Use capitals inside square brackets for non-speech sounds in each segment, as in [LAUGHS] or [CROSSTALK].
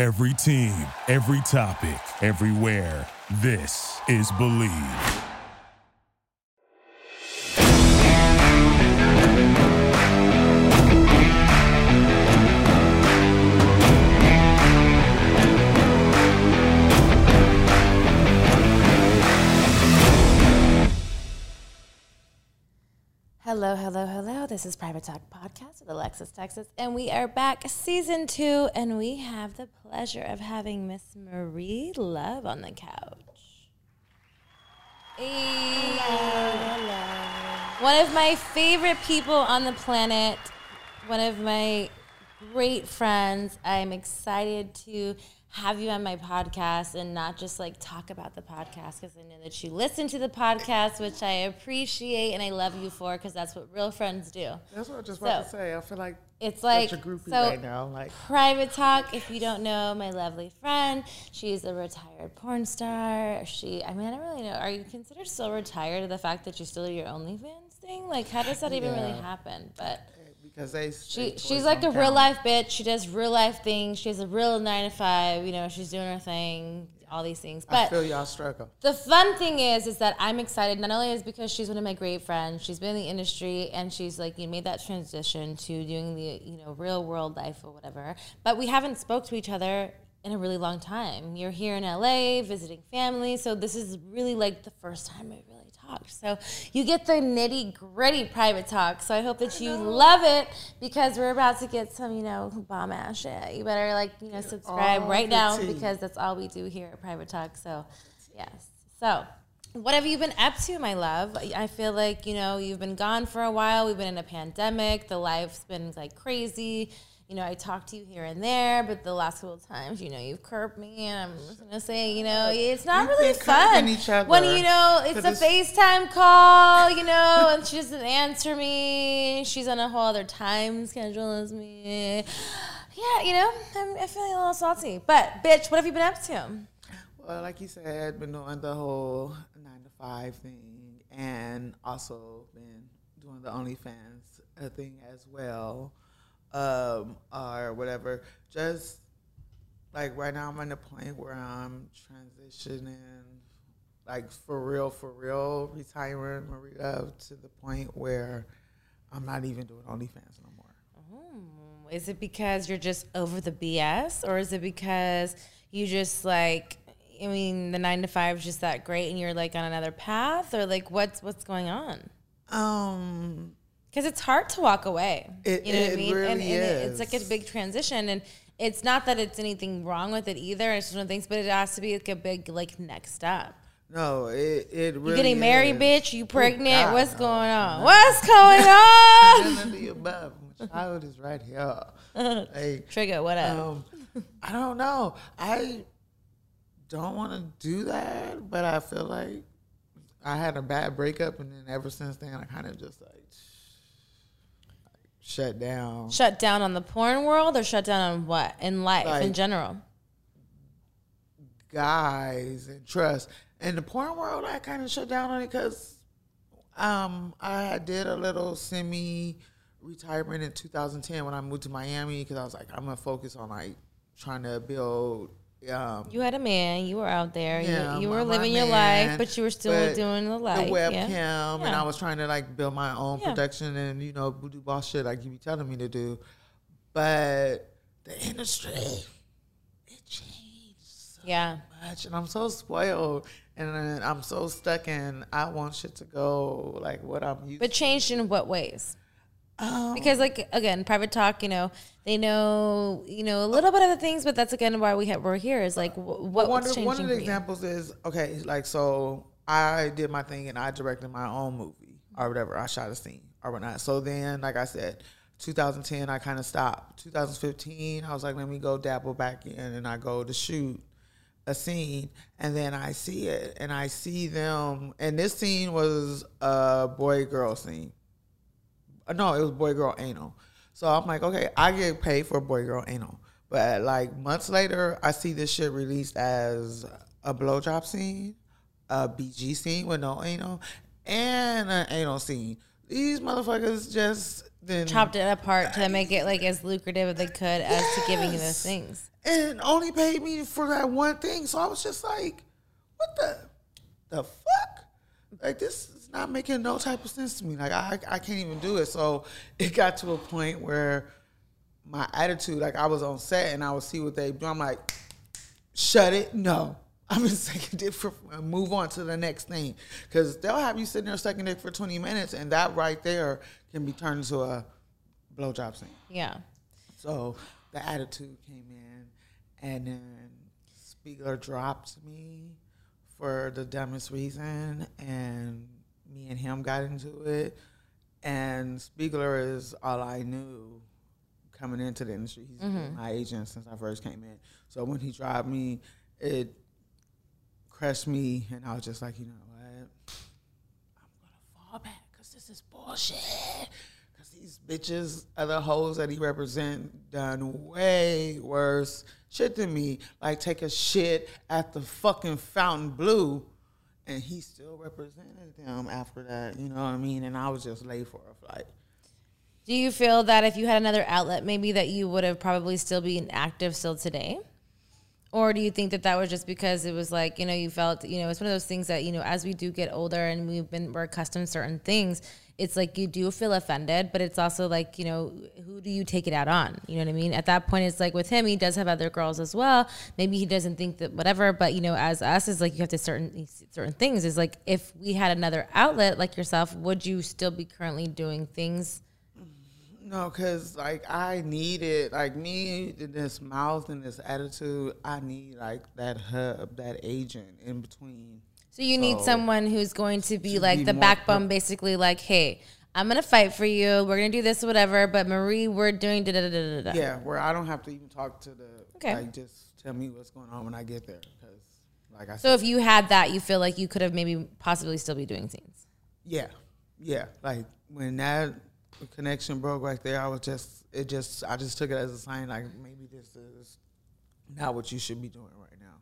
Every team, every topic, everywhere. This is Believe. Hello, hello, hello. This is Private Talk Podcast with Alexis Texas, and we are back season two, and we have the pleasure of having Miss Marie Luv on the couch. Hey. One of my favorite people on the planet, one of my great friends. I'm excited to have you on my podcast and not just like talk about the podcast because I know that you listen to the podcast, which I appreciate and I love you for because that's what real friends do. That's what I was just So, about to say. I feel like It's like such a groupie so right now. Like private talk. If you don't know my lovely friend, she's a retired porn star. She, I mean, I don't really know. Are you considered still retired? The fact that you still do your OnlyFans thing, like, how does that even really happen? But because they she she's like a real life bitch. She does real life things. She has a real nine to five. You know, she's doing her thing. All these things, but I feel y'all struggle. the fun thing is, is that I'm excited. Not only is because she's one of my great friends, she's been in the industry and she's like you made that transition to doing the you know real world life or whatever. But we haven't spoke to each other in a really long time. You're here in LA visiting family, so this is really like the first time I really talked. So you get the nitty gritty private talk. So I hope that you love it because we're about to get some you know bomb ass shit. You better like you know subscribe all right now tea. because that's all we do here at Private Talk. So, yes. So, what have you been up to, my love? I feel like, you know, you've been gone for a while. We've been in a pandemic. The life's been like crazy. You know, I talk to you here and there, but the last couple of times, you know, you've curbed me, and I'm just gonna say, you know, it's not We've really fun when you know it's a FaceTime call, you know, [LAUGHS] and she doesn't answer me. She's on a whole other time schedule as me. Yeah, you know, I'm, I'm feeling a little salty. But bitch, what have you been up to? Well, like you said, been doing the whole nine to five thing, and also been doing the OnlyFans uh, thing as well, um, or whatever. Just like right now, I'm at the point where I'm transitioning, like for real, for real, retiring Luv to the point where I'm not even doing OnlyFans no more. Is it because you're just over the BS, or is it because you just like? I mean, the nine to five is just that great, and you're like on another path, or like what's what's going on? Um, Because it's hard to walk away. It- you know what I mean? and, really and it- it's like a big transition, and it's not that it's anything wrong with it either. It's just one of things, but it has to be like a big like next step. no, it it really You getting married, is. bitch? You pregnant? God, What's no. going on? What's going [LAUGHS] on? None of the above. My child is right here. [LAUGHS] Like, Trigger, what up? um, I don't know. I don't want to do that, but I feel like I had a bad breakup, and then ever since then, I kind of just like shut down. shut down on the porn world, or shut down on what in life in general? guys and trust. In the porn world, I kind of shut down on it because um, I did a little semi retirement in 2010 when I moved to Miami because I was like, I'm gonna focus on like trying to build. Um, You had a man. You were out there. yeah, you, you my- were living your man, life, but you were still doing the life. the webcam, yeah. and Yeah. I was trying to like build my own production and you know voodoo boss shit like you be telling me to do, but the industry it changed so Yeah. much, and I'm so spoiled, and I'm so stuck in I want shit to go like what I'm used. But changed in what ways? Um, Because like again, private talk, you know, they know, you know, a little bit of the things, but that's again why we have, we're here is like what, one what's changing one of the examples is okay, like so I did my thing and I directed my own movie or whatever. I shot a scene or whatnot. So then, like I said, 2010 I kind of stopped. 2015 I was like, let me go dabble back in and I go to shoot a scene and then I see it and I see them and this scene was a boy girl scene. No, it was boy girl anal. So I'm like, okay, I get paid for boy girl anal. But like months later, I see this shit released as a blowjob scene, a BG scene with no anal, and an anal scene. these motherfuckers just then Chopped it apart to make it like as lucrative as they could as to giving you those things. and only paid me for that one thing. So I was just like, what the the fuck? Like this not making no type of sense to me. Like I I can't even do it. So [LAUGHS] it got to a point where my attitude, like I was on set and I would see what they do. I'm like, shut it. No. [LAUGHS] I'm just taking dick for move on to the next thing. Cause they'll have you sitting there sucking dick for 20 minutes and that right there can be turned into a blowjob scene. Yeah. So the attitude came in, and then Spiegler dropped me for the dumbest reason, and me and him got into it. And Spiegler is all I knew coming into the industry. He's been mm-hmm. my agent since I first came in. So when he dropped me, it crushed me, and I was just like, you know what? I'm gonna fall back because this is bullshit. Because these bitches, other hoes that he represent, done way worse shit than me. Like take a shit at the fucking Fontainebleau, and he still represented them after that. You know what I mean? And I was just late for a flight. Do you feel that if you had another outlet, maybe that you would have probably still been active still today? Or do you think that that was just because it was like, you know, you felt, you know, it's one of those things that, you know, as we do get older and we've been, we're accustomed to certain things, it's like you do feel offended, but it's also like, you know, who do you take it out on? You know what I mean? At that point, it's like with him, he does have other girls as well. Maybe he doesn't think that whatever, but, you know, as us, is like you have to certain, certain things is like if we had another outlet like yourself, would you still be currently doing things? No, cause like I needed like me this mouth and this attitude. I need like that hub, that agent in between. So you need someone who's going to be like the backbone, basically like, hey, I'm gonna fight for you. We're gonna do this, whatever. But Marie, we're doing da da da da da. Yeah, where I don't have to even talk to the. Okay. Like just tell me what's going on when I get there, because like I So said, if you had that, you feel like you could have maybe possibly still be doing scenes. yeah, yeah. Like when that connection broke right there, I was just it just I just took it as a sign like maybe this is not what you should be doing right now.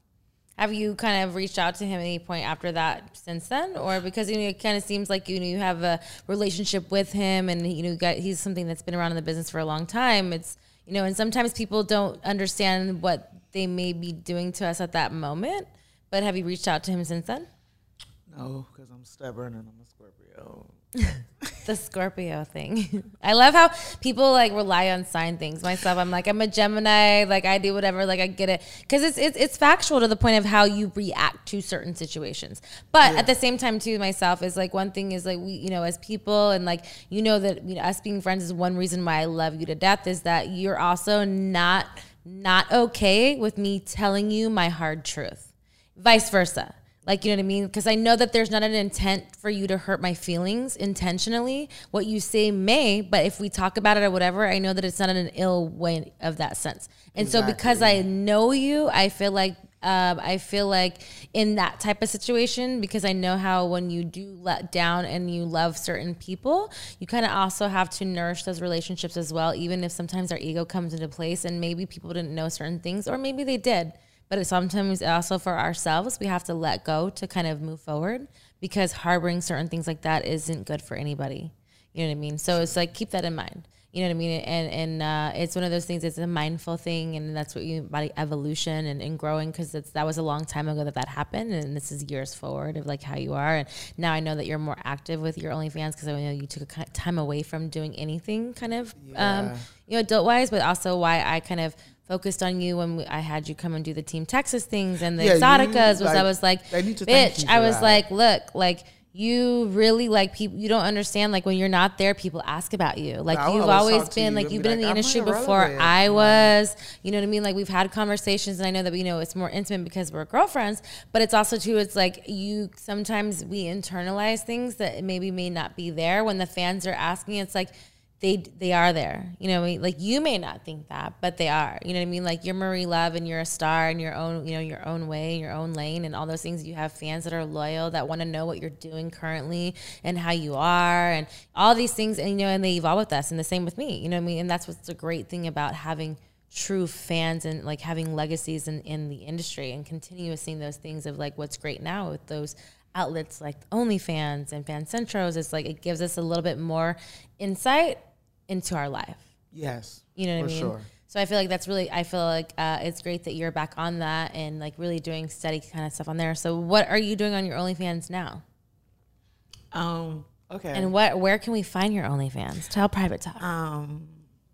Have you kind of reached out to him at any point after that since then, or because you know it kind of seems like you know you have a relationship with him, and you know you got, he's something that's been around in the business for a long time. It's you know, and sometimes people don't understand what they may be doing to us at that moment. But have you reached out to him since then? No, because I'm stubborn and I'm a Scorpio. [LAUGHS] the Scorpio thing. I love how people like rely on sign things. Myself, I'm like I'm a Gemini. Like I do whatever. Like I get it because it's, it's it's factual to the point of how you react to certain situations. But at the same time, too, myself is like one thing is like we you know as people and like you know that you know us being friends is one reason why I love you to death is that you're also not not okay with me telling you my hard truth vice versa. Like, you know what I mean? Because I know that there's not an intent for you to hurt my feelings intentionally. What you say may, but if we talk about it or whatever, I know that it's not in an ill way of that sense. And so because I know you, I feel like um, I feel like in that type of situation, because I know how when you do let down and you love certain people, you kind of also have to nourish those relationships as well, even if sometimes our ego comes into place and maybe people didn't know certain things or maybe they did. But it's sometimes also for ourselves, we have to let go to kind of move forward because harboring certain things like that isn't good for anybody. You know what I mean? So it's like keep that in mind. You know what I mean? And and uh, it's one of those things. It's a mindful thing, and that's what you about evolution and, and growing because that was a long time ago that that happened, and this is years forward of like how you are. And now I know that you're more active with your OnlyFans because I know you took a time away from doing anything kind of um, you know adult wise, but also why I kind of focused on you when we, I had you come and do the Team Texas things and the Yeah, exoticas was I was like, they need to bitch, I was that. like, look, like you really like people. You don't understand like when you're not there, people ask about you. Like you've always always been you like you've be been in the I'm industry before. I was. You know what I mean? Like we've had conversations, and I know that you know it's more intimate because we're girlfriends. But it's also too. It's like you sometimes we internalize things that maybe may not be there when the fans are asking. It's like they they are there. You know, like you may not think that, but they are. You know what I mean? Like you're Marie Luv and you're a star in your own, you know, your own way, your own lane, and all those things. You have fans that are loyal that want to know what you're doing currently and how you are, and all these things. And you know, and they evolve with us, and the same with me. You know what I mean? And that's what's a great thing about having true fans and like having legacies in, in the industry and continue seeing those things of like what's great now with those outlets like OnlyFans and FanCentros, it's like it gives us a little bit more insight into our life. Yes. You know what for I mean? Sure. So I feel like that's really, I feel like uh, it's great that you're back on that and like really doing steady kind of stuff on there. So what are you doing on your OnlyFans now? Um. Okay. And what, where can we find your OnlyFans? Tell Private Talk. um.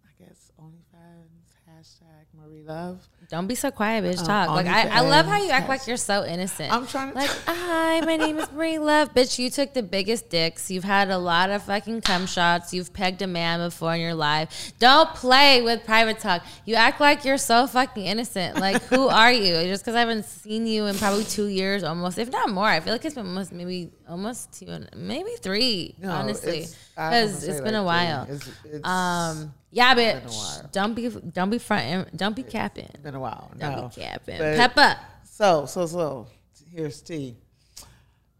I guess OnlyFans hashtag Marie Luv. Don't be so quiet, bitch. Uh, Talk. Like I, I love how you act like you're so innocent. I'm trying to- like, [LAUGHS] hi, my name is Marie Luv. Bitch, you took the biggest dicks. You've had a lot of fucking cum shots. You've pegged a man before in your life. Don't play with private talk. You act like you're so fucking innocent. Like, who are you? Just because I haven't seen you in probably two years, almost, if not more. I feel like it's been almost maybe almost two, and maybe three. No, honestly, it's- because say it's been like a while. It's, it's Um, yeah, bitch. Don't be, don't be front, don't be capping. been a while. Don't no. be capping. But- Peppa. So, so, so, here's T.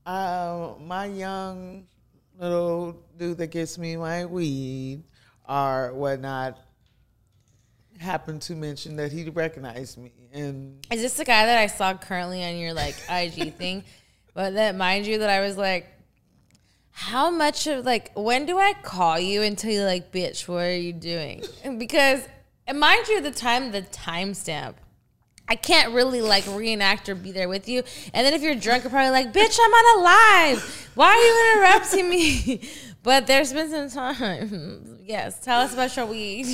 Uh, my young little dude that gets me my weed or whatnot happened to mention that he recognized me. And Is this the guy that I saw currently on your like IG thing? [LAUGHS] But that mind you that I was like, how much of like when do I call you and tell you like, bitch, what are you doing? [LAUGHS] Because and mind you, the time the timestamp. I can't really like reenact or be there with you. And then if you're drunk, you're probably like, bitch, I'm on a live. Why are you interrupting me? [LAUGHS] But there's been some time. [LAUGHS] Yes, tell us about your weed.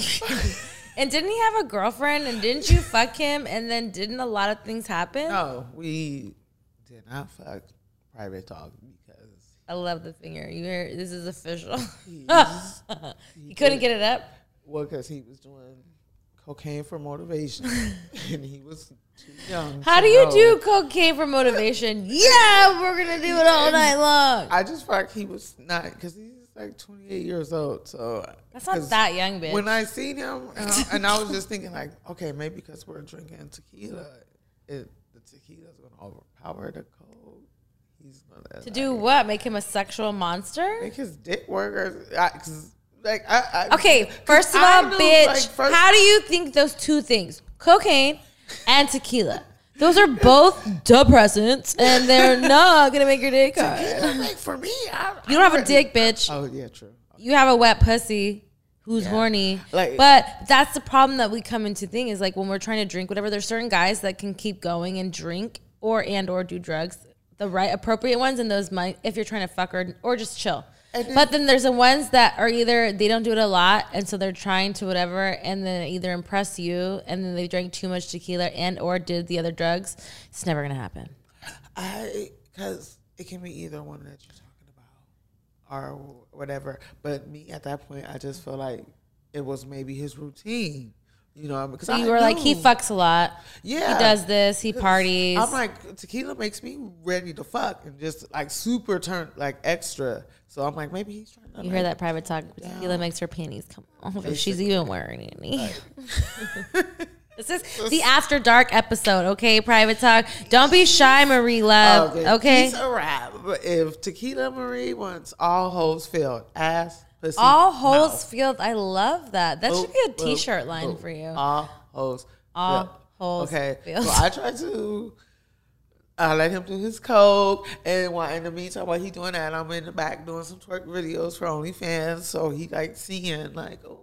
and didn't he have a girlfriend? And didn't you fuck him? And then didn't a lot of things happen? Oh, we did not fuck private talk because I love the finger. You hear? This is official. he's, [LAUGHS] you couldn't get it up. well, because he was doing cocaine for motivation [LAUGHS] and he was too young. How do you know. do cocaine for motivation? [LAUGHS] Yeah, we're gonna do it all night long. I just felt like he was not because he's like 28 years old. So That's not that young, bitch. When I seen him, and I, and I was just thinking like, okay, maybe because we're drinking tequila, it, the tequila's gonna overpower the coke. He's gonna to do what? Make him a sexual monster? make his dick work. Or, I, like, I, I, Okay, first of all, bitch, like, first- how do you think those two things, cocaine and tequila, those are both depressants, and they're [LAUGHS] not gonna make your dick hard. Like for me, I, You don't have a dick, bitch. Oh yeah, true. You have a wet pussy who's horny. Like- but that's the problem that we come into thing is like when we're trying to drink whatever, there's certain guys that can keep going and drink or and or do drugs, the right appropriate ones, and those might if you're trying to fuck or or just chill. But then there's the ones that are either they don't do it a lot, and so they're trying to whatever, and then either impress you, and then they drank too much tequila and or did the other drugs. It's never gonna happen. I because it can be either one that you're talking about or whatever. But me at that point, I just feel like it was maybe his routine. You know, because So I you were like, he fucks a lot. Yeah, He does this. He parties. I'm like, tequila makes me ready to fuck and just like super turn like extra. So I'm like, maybe he's trying to. You hear that private talk? Tequila makes her panties come off if [LAUGHS] she's even wearing any. [LAUGHS] [LAUGHS] this is the after dark episode, okay? Private talk. Don't be shy, Marie Luv. Oh, okay. He's a rap. But if Tequila Marie wants all holes filled, ass, pussy, All holes mouth. field. I love that. That should be a oh, boop, T-shirt line boop. for you. All holes. All filled. holes Okay. filled. So I try to. I let him do his coke, and while in the meantime, while he doing that, I'm in the back doing some twerk videos for OnlyFans. So he like seeing like, oh,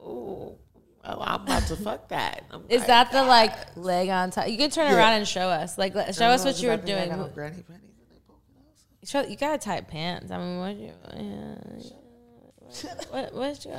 oh, oh, I'm about to [LAUGHS] fuck that. I'm Is like, that the like leg on top? You can turn Yeah. around and show us. Like, show us what you were 'cause I think I got doing. on granny panties and they poking out. Show, you got tight pants. I mean, what you? Yeah, what what you?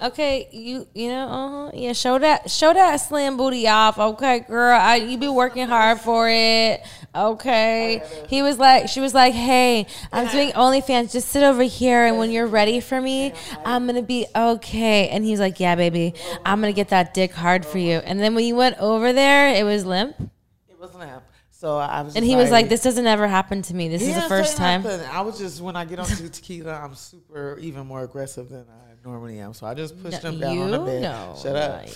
Okay, you you know, uh-huh, yeah. Show that show that slim booty off, okay, girl. I, you be working hard for it, okay. He was like, she was like, hey, I'm doing OnlyFans. Just sit over here, and when you're ready for me, I'm gonna be okay. And he's like, yeah, baby, I'm gonna get that dick hard for you. And then when you went over there, it was limp, It was lamp. So I was. and he was like, this doesn't ever happen to me. This is the first time. nothing. I was just when I get onto tequila, I'm super even more aggressive than I normally am. So I just pushed him down on the bed. know. Shut up. [LAUGHS]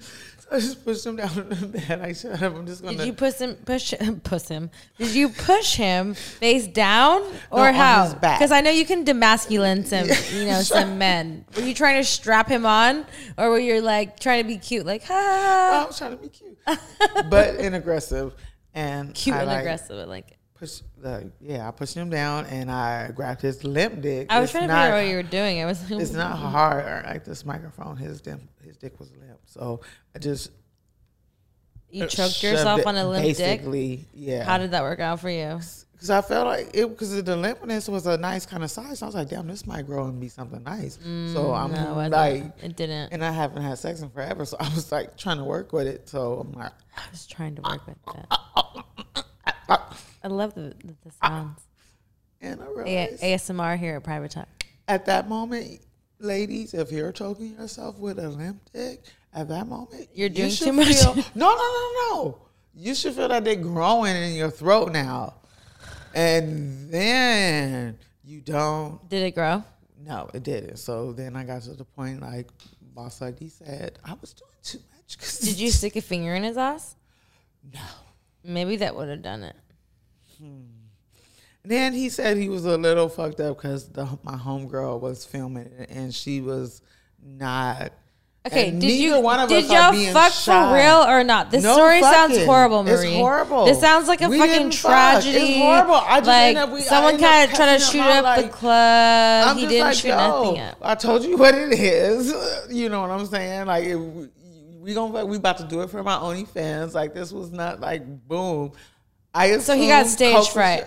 [LAUGHS] I just pushed him down on the bed. I shut up. I'm just gonna. Did you push him? Push push him? Did you push him face down or on how? Because I know you can demasculine some, you know, some men. Were you trying to strap him on, or were you like trying to be cute, like ha? ha, I was trying to be cute, but and aggressive. and [LAUGHS] Cute I, and like, aggressive. I like it. Push the yeah, I pushed him down and I grabbed his limp dick. I was It's trying to not- figure out what you were doing. I was. It's not hard like this microphone. His dim, his dick was limp, so I just You choked yourself on a limp dick. Yeah. How did that work out for you? Because I felt like it because the limpness was a nice kind of size. So I was like, damn, this might grow and be something nice. so I'm Mm, No, it like, it didn't. and I haven't had sex in forever, so [LAUGHS] I was like trying to work with it. So I'm like, I was trying to work with that. I love the, the, the sounds. and I A- realized ASMR here at Private Time. at that moment, ladies, if you're choking yourself with a limp dick, at that moment, You're doing should too much. feel- [LAUGHS] no, no, no, no. You should feel that they're growing in your throat now, and then you don't. Did it grow? No, it didn't. So then I got to the point like Boss Lady said, I was doing too much. 'cause- [LAUGHS] Did you stick a finger in his ass? No. Maybe that would have done it. Hmm. Then he said he was a little fucked up because my homegirl was filming it and she was not. Okay, and did you one of did y'all fuck shy. for real or not? This No story sounds horrible, Marie. It's horrible. This sounds like a We fucking didn't fuck. tragedy. It's horrible. I just like up- we- someone kind of tried to shoot up the club. I'm he didn't like, shoot nothing up. I told you what it is. [LAUGHS] You know what I'm saying? Like it, we gonna we about to do it for my OnlyFans. Like this was not like boom. I So he got stage fright.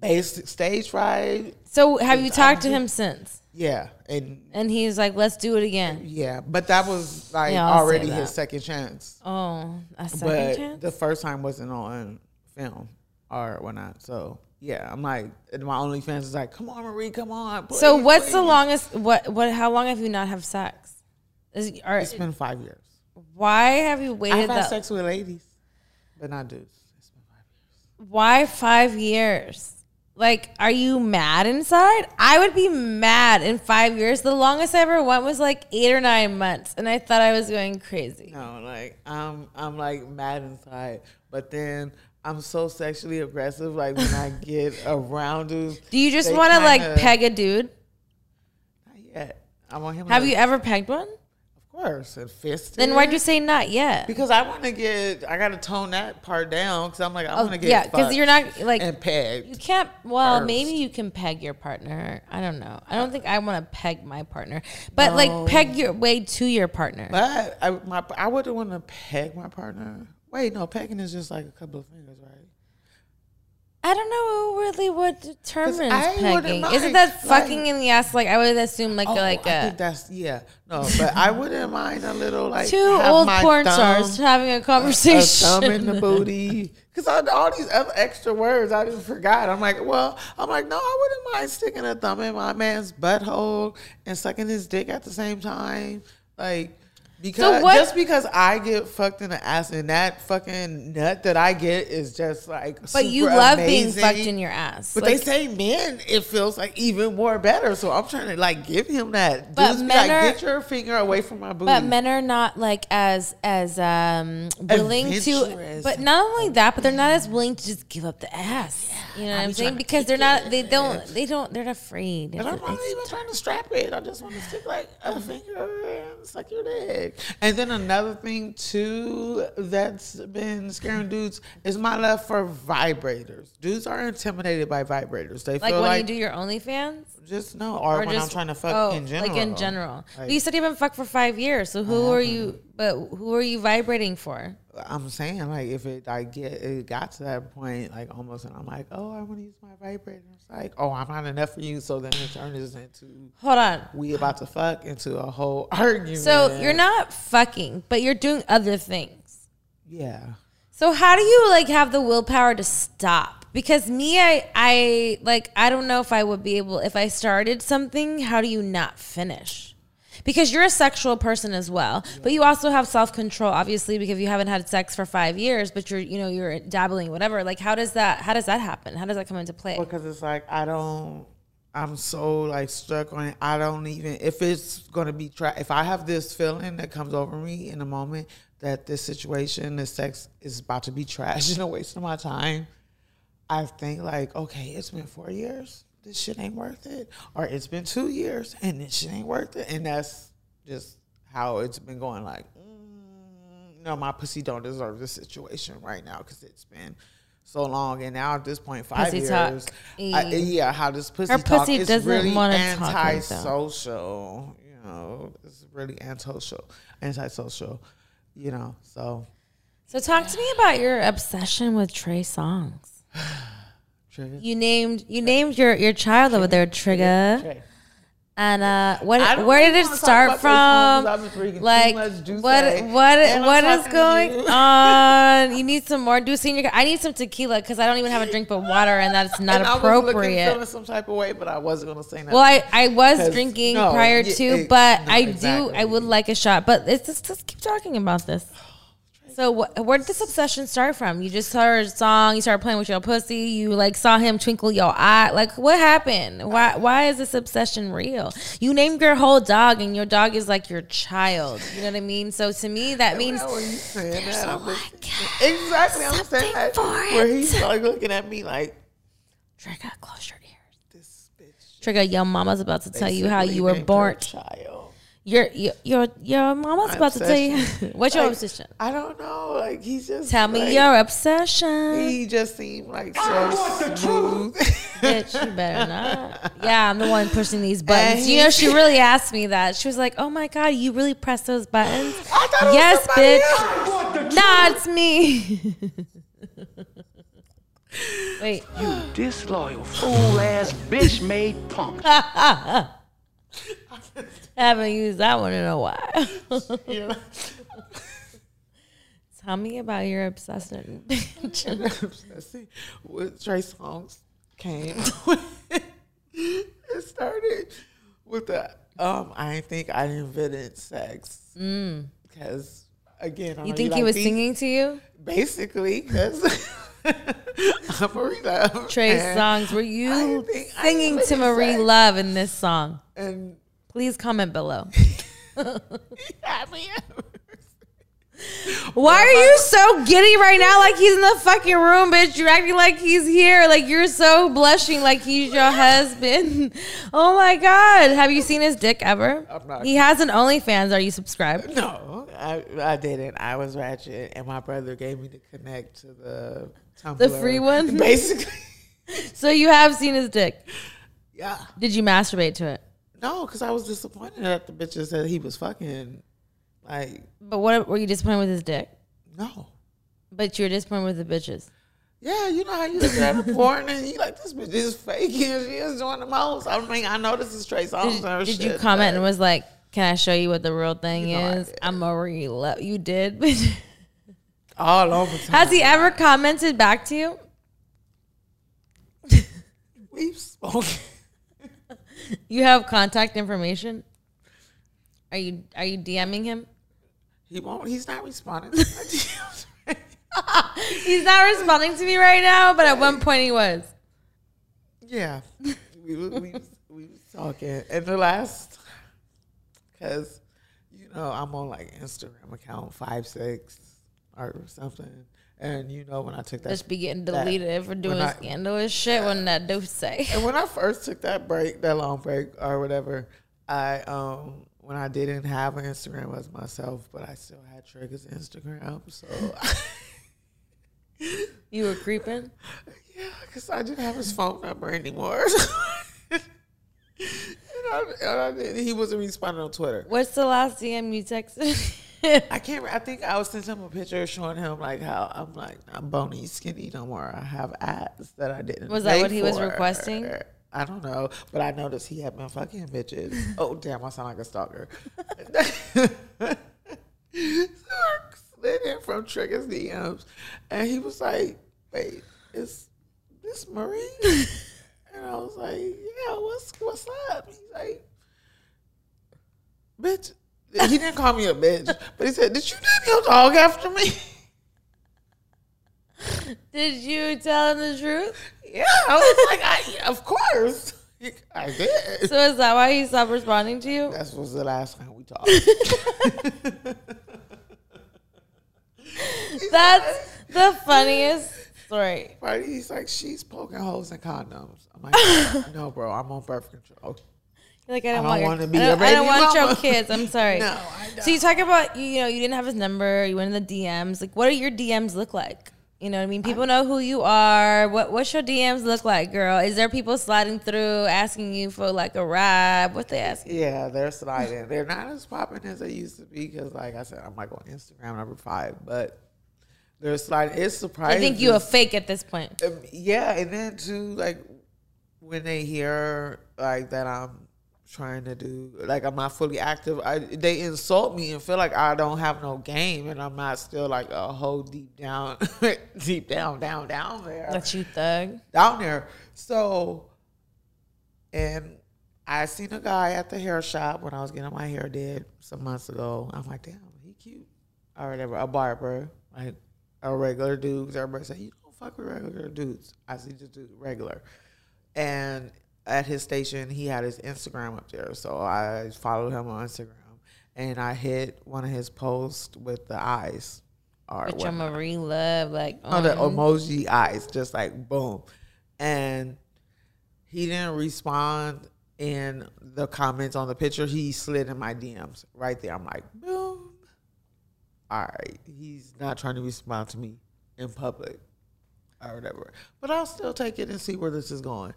Based stage fright. So have you talked to him since? Yeah, and And he's like, let's do it again. yeah, but that was like Yeah, already his second chance. Oh, a second but chance. the first time wasn't on film or whatnot. So yeah, I'm like, and my OnlyFans is like, come on, Marie, come on. so please, what's the longest? What what? How long have you not have sex? Is, are, It's been five years. why have you waited I've had sex with ladies, but not dudes. It's been five years. Why five years? Like, are you mad inside? I would be mad in five years. The longest I ever went was like eight or nine months, and I thought I was going crazy. No, like I'm I'm like mad inside, but then I'm so sexually aggressive. Like when I [LAUGHS] get around dudes, Do you just want to like peg a dude? Not yet. I want him. Have you ever pegged one? Of course, and fist. Then why'd you say not yet? Because I want to get. I got to tone that part down because I'm like I Oh, want to get. yeah, because you're not like and pegged. you can't. Well, first. maybe you can peg your partner. I don't know. I don't uh, think I want to peg my partner, but like peg your way to your partner. But I, my, I wouldn't want to peg my partner. Wait, no, pegging is just like a couple of fingers, right? I don't know really what determines pegging. Isn't that like- fucking in the ass? Like I would assume like Oh, like I a think that's yeah. No, but I wouldn't mind a little like two old porn thumb- stars having a conversation. a conversation. thumb in the booty. Because all these other extra words I just forgot. I'm like, well, I'm like, no, I wouldn't mind sticking a thumb in my man's butthole and sucking his dick at the same time. Like, because what- just because I get fucked in the ass and that fucking nut that I get is just like, but you love being fucked in your ass. But Like, they say men, it feels like even more better. So I'm trying to like give him that. But Dudes men like, are- get your finger away from my booty. But men are not like as as um willing to. But not only that, but they're not as willing to just give up the ass. you know what I I'm saying? Because they're not. They don't. They don't. They're afraid. And I'm not even trying to strap it. I just want to stick like a finger and suck your dick. And then another thing too that's been scaring dudes is my love for vibrators. Dudes are intimidated by vibrators. They like feel when like you do your OnlyFans. just no, or, when I'm trying to fuck oh, in general. Like in general. Like, you said you haven't fucked for five years. So who are you? But who are you vibrating for? I'm saying like if it I get it got to that point like almost and I'm like oh I want to use my vibrator. It's like oh I'm not enough for you. So then it turns into Hold on. we about to fuck into a whole [LAUGHS] argument. So you're not fucking, but you're doing other things. yeah. So how do you like have the willpower to stop? Because me, I, I like, I don't know if I would be able if I started something. How do you not finish? Because you're a sexual person as well, but you also have self control, obviously, because you haven't had sex for five years. But you're, you know, you're dabbling, whatever. Like, how does that? How does that happen? How does that come into play? because it's like I don't. I'm so like stuck on it. I don't even if it's gonna be tra- if I have this feeling that comes over me in a moment that this situation, this sex is about to be trash [LAUGHS] and a waste of my time. I think like, okay, it's been four years. This shit ain't worth it, or it's been two years and this shit ain't worth it, and that's just how it's been going. Like, mm, no, my pussy don't deserve this situation right now because it's been so long, and now at this point, five Pussy years. I, yeah, how this pussy Her talk pussy is really talk like antisocial. You know, it's really antisocial, antisocial. You know, so So talk to me about your obsession with Trey Songz. [SIGHS] [SIGHS] [SIGHS] Trigger. You named you named your your child over there Trigger. Trey. And uh, what where did it start about this one from? 'cause I've been drinking too Like what what what is going you. on? You [LAUGHS] need some more. Do senior. I need some tequila because I don't even have a drink but water, and that's not And I was looking, appropriate. some type of way, but I wasn't gonna say nothing. Well, I, I was drinking no, prior yeah, to, it- but no, I do. I would like a shot. But it's just, just keep talking about this. So wh- where did this obsession start from? You just heard a song, you started playing with your pussy, you like saw him twinkle your eye. Like what happened? Why why is this obsession real? You named your whole dog and your dog is like your child. You know what I mean? So to me that means when you saying that, I'm like exactly. I'm saying that where he's like looking at me like Trigger, close your ears. this bitch. Trigger, your mama's about to tell you how you were born. Child. Your your your, your mama's My about to tell you [LAUGHS] what's your Like, obsession. I don't know. Like he's just Tell me like, your obsession. He just seemed like so smooth. [LAUGHS] Bitch, you better not. Yeah, I'm the one pushing these buttons. And You know, she [LAUGHS] really asked me that. She was like, "Oh my god, you really press those buttons?" I thought it yes, somebody bitch. Nah, it's me. Wait, You Disloyal, fool ass, bitch made punk. [LAUGHS] haven't used that one in a while. [LAUGHS] Tell me about your obsession. [LAUGHS] see. With Trey Songz came. it started with the um. I think I invented sex because again, I Mm. you think like he was beef, singing to you? basically because I'm Marie Love. Trey Songz. Were you singing to Marie sex. Love in this song? And Please comment below. [LAUGHS] Why are you so giddy right now? Like he's in the fucking room, bitch. You're acting like he's here. Like you're so blushing, like he's your husband. [LAUGHS] Oh my god, have you seen his dick ever? I'm not- He has an OnlyFans. Are you subscribed? no, I, I didn't. I was ratchet, and my brother gave me to connect to the Tumblr. The free one? [LAUGHS] basically. So you have seen his dick. Yeah. Did you masturbate to it? No, because I was disappointed that the bitches that he was fucking. Like, But what were you disappointed with his dick? no. But you were disappointed with the bitches. Yeah, you know how you look at porn and you like this bitch is fake and she is doing the most. I mean, I know this is Trey Songz. Did, did you comment but- and was like, "Can I show you what the real thing You know is?" I'm a real. You did. [LAUGHS] all over time. Has he ever commented back to you? We've spoken. You have contact information. Are you are you DMing him? He won't. He's not responding. to my DMs. He's not responding to me right now, but at one point he was. yeah, we we was- we was talking, and the last because you know I'm on like Instagram account five six or something, and you know when I took that Just be getting deleted that- for doing I- scandalous shit when that do say. And when I first took that break, that long break or whatever, I um when I didn't have an Instagram as myself, but I still had Trigger's Instagram, so You were creeping. yeah, because I didn't have his phone number anymore. [LAUGHS] and I, and I didn't, he wasn't responding on Twitter. What's the last DM you texted? [LAUGHS] I can't. I think I was sending him a picture showing him like how I'm like I'm bony, skinny no more. I have abs that I didn't. Was that what he was requesting? I don't know, but I noticed he had been fucking bitches. [LAUGHS] oh damn, I sound like a stalker. [LAUGHS] slid in from Trigger's DMs, and he was like, "Wait, is this Marie?" [LAUGHS] and I was like, "Yeah, what's what's up?" He's like, "Bitch." He didn't call me a bitch, but he said, "Did you name your dog after me?" Did you tell him the truth? Yeah, I was like, I, "Of course, I did." So is that why he stopped responding to you? That was the last time we talked. [LAUGHS] That's the funniest story. right? He's like, "She's poking holes in condoms." I'm like, [LAUGHS] "No, bro, I'm on birth control." Like I don't, don't want, your, wanna be I don't, I don't want your kids. I'm sorry. [LAUGHS] No, I don't. So you talk about you, know you didn't have his number. You went in the DMs. Like, what do your DMs look like? You know what I mean? People know who you are. What what's your DMs look like, girl? Is there people sliding through asking you for like a ride? What they ask? Yeah, they're sliding. they're not as popping as they used to be because, like I said, I'm like on Instagram number five, but they're sliding. It's surprising. I think you a fake at this point. Um, yeah, and then too, like when they hear like that I'm trying to do, like I'm not fully active, I, they insult me and feel like I don't have no game, and I'm not still like a whole deep down, [LAUGHS] deep down, down, down there, That you thug. down there. So, and I seen a guy at the hair shop when I was getting my hair did some months ago. I'm like, damn, he cute, or whatever, a barber, like a regular dude. Everybody say you don't fuck with regular dudes. I see just do regular, and at his station he had his Instagram up there, so I followed him on Instagram, and I hit one of his posts with the eyes. Or With your whatnot Marie Luv, like on the um, emoji eyes, just like boom. And he didn't respond in the comments on the picture. He slid in my DMs right there. I'm like, boom. All right. He's not trying to respond to me in public or whatever. But I'll still take it and see where this is going.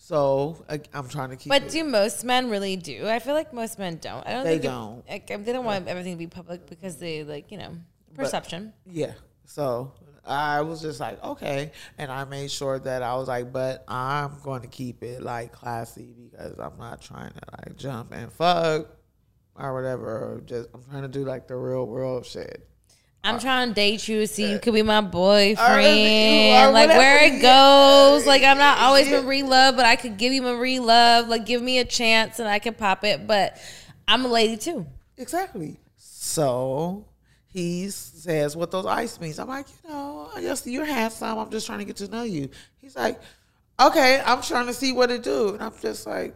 So I, I'm trying to keep But it. do most men really do? I feel like most men don't. I don't They think don't. like, they don't want everything to be public because they like you know perception. Yeah. So I was just like, okay. And I made sure that I was like, but I'm going to keep it like classy because I'm not trying to like jump and fuck or whatever. Just I'm trying to do like the real world shit. I'm uh, trying to date you, to see you uh, could be my boyfriend. Like where it goes. Like I'm not always Yeah. Marie Luv, but I could give you Marie Luv. Like give me a chance and I can pop it. But I'm a lady too. Exactly. So he says what those ice means. I'm like, you know, I guess you're handsome. I'm just trying to get to know you. He's like, okay, I'm trying to see what it do. And I'm just like,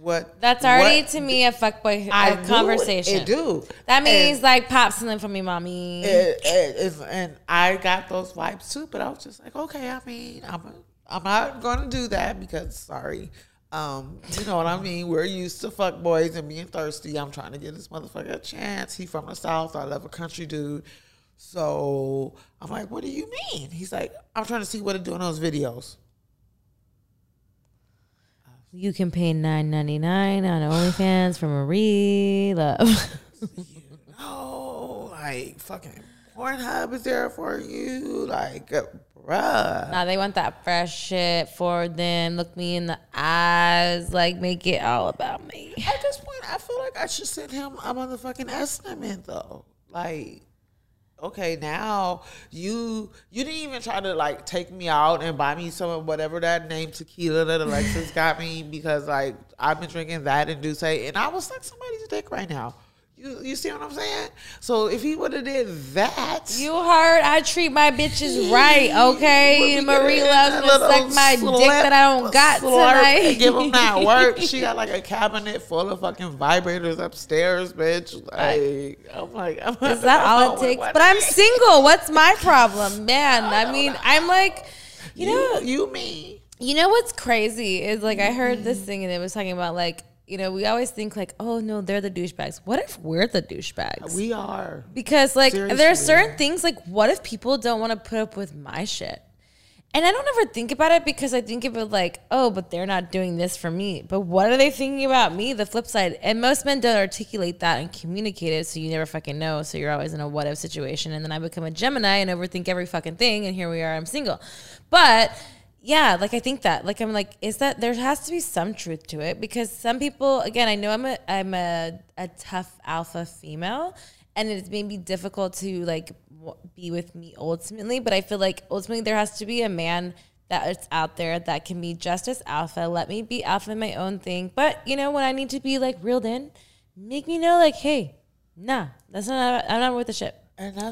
what? That's already what- to me a fuckboy I a it. conversation. It do. That means And- like pop something for me, mommy. it, it, and I got those vibes too. But I was just like, okay, I mean, I'm I'm not going to do that because sorry, um, you know what I mean. We're used to fuck boys and being thirsty. I'm trying to give this motherfucker a chance. He from the south. I love a country dude. So I'm like, what do you mean? He's like, I'm trying to see what it do in those videos. You can pay nine ninety nine on OnlyFans for Marie Luv. [LAUGHS] No, like fucking Pornhub is there for you, like, uh, bruh. now they want that fresh shit for them. Look me in the eyes, like make it all about me. At this point, I feel like I should send him a motherfucking estimate though. Like, okay, now you you didn't even try to like take me out and buy me some of whatever that name tequila that Alexis got me because like I've been drinking that and Douce and I was like somebody's dick right now. You you see what I'm saying? So if he would have did that, You heard I treat my bitches right, okay? Marie loves to suck my dick that I don't got tonight. Give him that [LAUGHS] work. She got like a cabinet full of fucking vibrators upstairs, bitch. Like I'm like, I'm Is [LAUGHS] that all it takes? But I'm single. What's my problem, man? I mean, I'm like, you know, you, you mean? You know what's crazy is like I heard this thing and it was talking about like you know we always think like oh no they're the douchebags. What if we're the douchebags? We are. because like there are certain things like what if people don't want to put up with my shit? And I don't ever think about it because I think of it like, oh, but they're not doing this for me. But what are they thinking about me? The flip side. And most men don't articulate that and communicate it, so you never fucking know. So you're always in a what if situation. And then I become a Gemini and overthink every fucking thing. And here we are, I'm single. But yeah, like I think that. Like I'm like, is that there has to be some truth to it because some people, again, I know I'm a I'm a, a tough alpha female, and it's maybe difficult to like w- be with me ultimately. But I feel like ultimately there has to be a man that's out there that can be just as alpha. Let me be alpha in my own thing. But you know when I need to be like reeled in, make me know like, hey, nah, that's not I'm not worth the shit.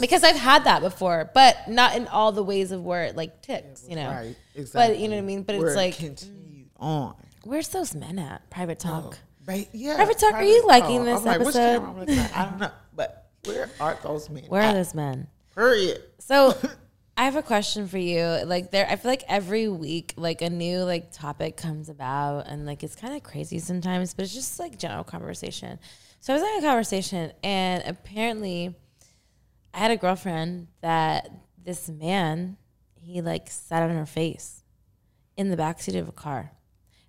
Because I've had that before, but not in all the ways of where it like ticks, you know. right. exactly. But you know what I mean. But Where it's like, continued on. where's those men at? Private talk. Right? Yeah. Private Talk, are you liking Oh, this I'm like, episode? I'm looking? I don't know, but where are those men? Where are those men? Period. So [LAUGHS] I have a question for you. Like there I feel like every week like a new like topic comes about and like it's kind of crazy sometimes, but it's just like general conversation. So I was having a conversation and apparently I had a girlfriend that this man, he like sat on her face in the backseat of a car.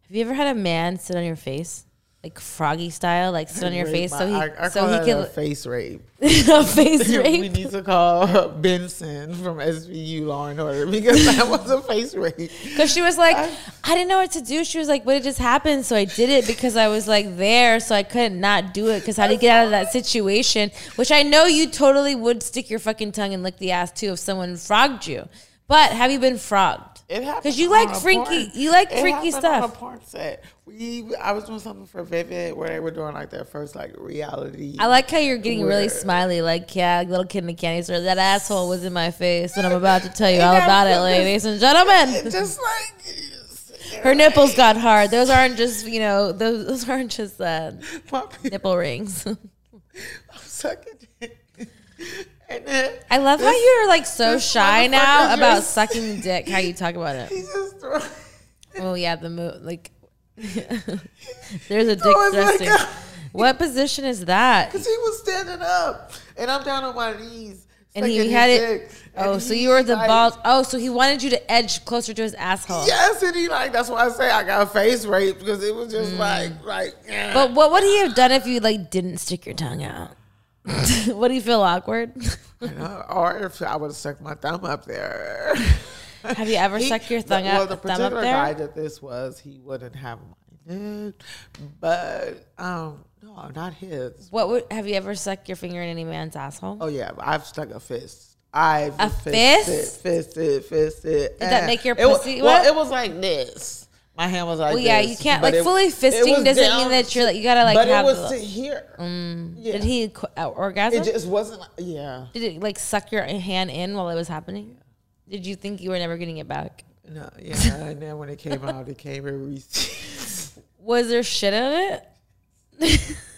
Have you ever had a man sit on your face? Like froggy style, like sit on your Rape face my- so he I, I so he can a face rape. [LAUGHS] a face [LAUGHS] we need to call [LAUGHS] Benson from SVU Law and Order because that was a face rape. Because she was like, I, didn't know what to do. She was like, but it just happened. So I did it because I was like there. So I couldn't not do it. Because how do you get out of that situation? Which I know you totally would stick your fucking tongue and lick the ass too if someone frogged you. But have you been frogged? It happened Because you like freaky, porn- you like it freaky happened On a stuff. porn set. We, I was doing something for Vivid where they were doing like their first like reality. I like how you're getting really smiley, like yeah, little kid in the candy store. That asshole was in my face, and I'm [LAUGHS] about to tell you all about it, ladies and gentlemen. [LAUGHS] just like Her nipples got hard. Those aren't just you know those those aren't just uh, [LAUGHS] nipple rings. sucking. And then I love how you're like so shy now about just- sucking dick. How you talk about [LAUGHS] he it? just threw. Oh yeah, the move like. [LAUGHS] There's a dick thrusting. What position is that? Cause he was standing up, and I'm down on my knees. And he had it. dick, and Oh, so you were the like, balls. Oh, so he wanted you to edge closer to his asshole. Yes, and he like that's why I say I got face raped because it was just like like. yeah. Mm. But what would he have done if you like didn't stick your tongue out? [LAUGHS] would he feel awkward? You know, or if I would have stuck my thumb up there. [LAUGHS] have you ever He- stuck your thumb the, out? Well, the up particular guy that this was, he wouldn't have minded, but um, no, I'm not his. What would have you ever stuck your finger in any man's asshole? Oh yeah, I've stuck a fist. I've A fisted, fist? fisted, fisted. Did that make your it pussy well, it was like this. My hand was like Well, yeah, this, you can't like it- fully fisting doesn't down mean that you're like you gotta like but have. it was the- to here. Yeah. Did he uh, orgasm? It just wasn't. Yeah. Did it like suck your hand in while it was happening? Did you think you were never getting it back? No. Yeah. and then when it came out, it came receipts. [LAUGHS] Was there shit in it? [LAUGHS]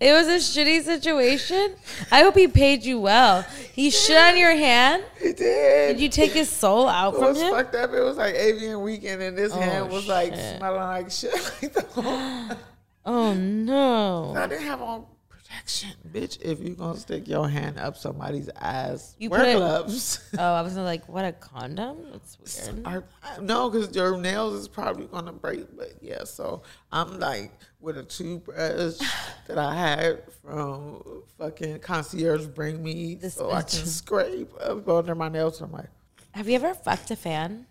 it was a shitty situation. I hope he paid you well. He shit on your hand. He did. Did you take his soul out It from was him? fucked up. It was like AVN weekend, and this oh, hand was like smelling like shit. [LAUGHS] Like the whole- [GASPS] Oh no! I didn't have on protection, bitch. If you gonna stick your hand up somebody's ass, You wear put it- gloves. [LAUGHS] Oh, I was like, what a condom? That's weird. I- no, because your nails is probably gonna break. But yeah, so I'm like with a toothbrush that I had from fucking concierge bring me, This so I can scrape up under my nails. I'm like, Have you ever fucked a fan?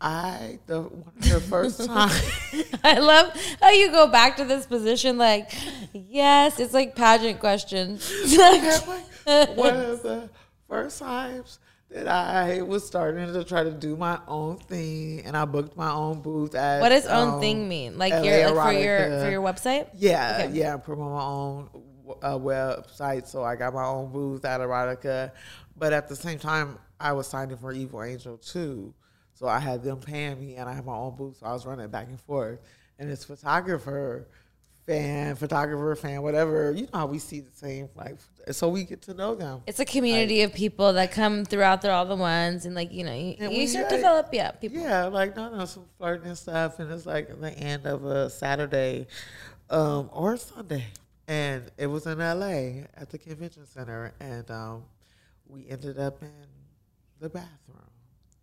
I the one the first [LAUGHS] time. I love how you go back to this position. Like, yes, it's like pageant questions. [LAUGHS] [LAUGHS] one of the first times that I was starting to try to do my own thing, and I booked my own booth at. what does own um, thing mean? Like your like for your for your website? Yeah, Okay. yeah, I'm promote my own uh, website, so I got my own booth at Erotica. But at the same time, I was signing for Evil Angel too, so I had them paying me, and I had my own booth, so I was running back and forth. And this photographer, fan, photographer, fan, whatever, you know how we see the same, like, so we get to know them. It's a community of people that come throughout. They're all the ones, and like you know, you, you we, start to like- develop. Yeah, people. Yeah, like no, no, some flirting and stuff, and it's like the end of a Saturday, um, or Sunday, and it was in L.A. at the convention center, and um, we ended up in the bathroom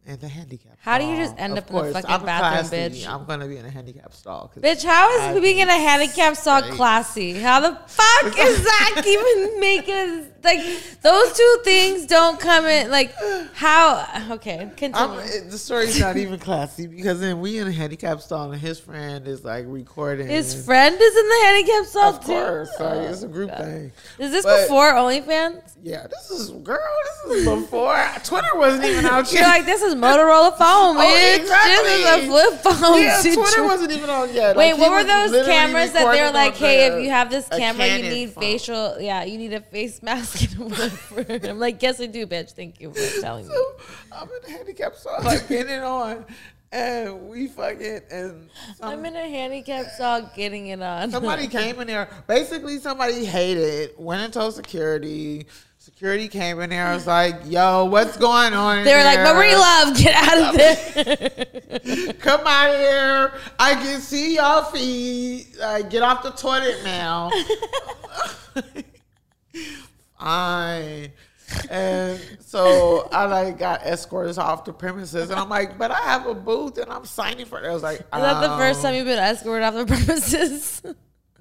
in the handicap. How do you just end Of up in the fucking I'm bathroom, classy. bitch? I'm gonna be in a handicap stall. Bitch, how is I being in a handicap stall classy? How the fuck [LAUGHS] is that even making like those two things don't come in like how? Okay, continue. I'm, the story's not even classy because then we in a handicap stall and his friend is like recording. His friend is in the handicap stall of too. course, like, it's a group oh, thing. Is this But- before OnlyFans? Yeah, this is girl. This is before Twitter wasn't even out [LAUGHS] You're like, this is Motorola [LAUGHS] oh, phone, Oh, exactly. This is a flip phone. yeah, Twitter wasn't even on yet. Wait, Like, what were those cameras that they're like, hey, the- if you have this camera, you need phone. facial, yeah, you need a face mask [LAUGHS] whatever. I'm like, yes, I do, bitch. Thank you for [LAUGHS] telling me. So I'm in a handicap stall, like getting it on, and we fucking and some, I'm in a handicap stall getting it on. somebody [LAUGHS] came in there. Basically, somebody hated, went and told security. Security came in there. I was like, "Yo, what's going on?" They were like. Marie Luv, get out of there. Come out of here. I can see y'all feet. Uh, get off the toilet now. Fine. and so I like got escorted off the premises, and I'm like, but I have a booth, and I'm signing for it. I was like, Is that the first um, time you've been escorted off the [LAUGHS] premises?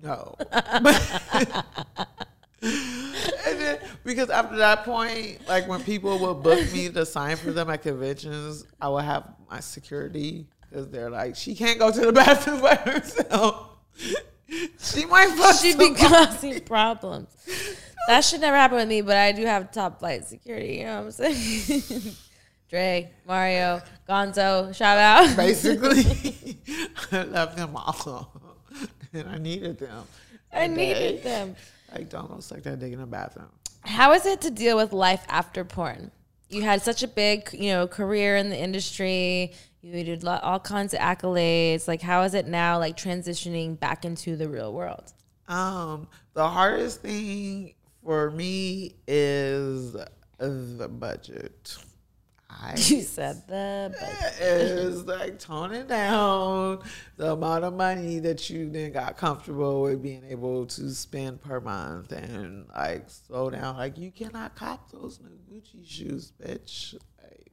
No. [LAUGHS] and then because after that point, like when people would book me to sign for them at conventions, I would have my security because they're like, she can't go to the [LAUGHS] bathroom by herself. She might fuck She'd be causing problems. That should never happen with me, but I do have top flight security. You know what I'm saying? [LAUGHS] Dre, Mario, Gonzo, shout out. Basically, [LAUGHS] I left them all, and I needed them. I needed day. them. Like, don't go suck that dick in the bathroom. How is it to deal with life after porn? You had such a big, you know, career in the industry. You did all kinds of accolades. Like, how is it now, like transitioning back into the real world? Um, the hardest thing for me is the budget. I [LAUGHS] You said the, but is like toning down the amount of money that you then got comfortable with being able to spend per month and like slow down. Like you cannot cop those new Gucci shoes, bitch. Like,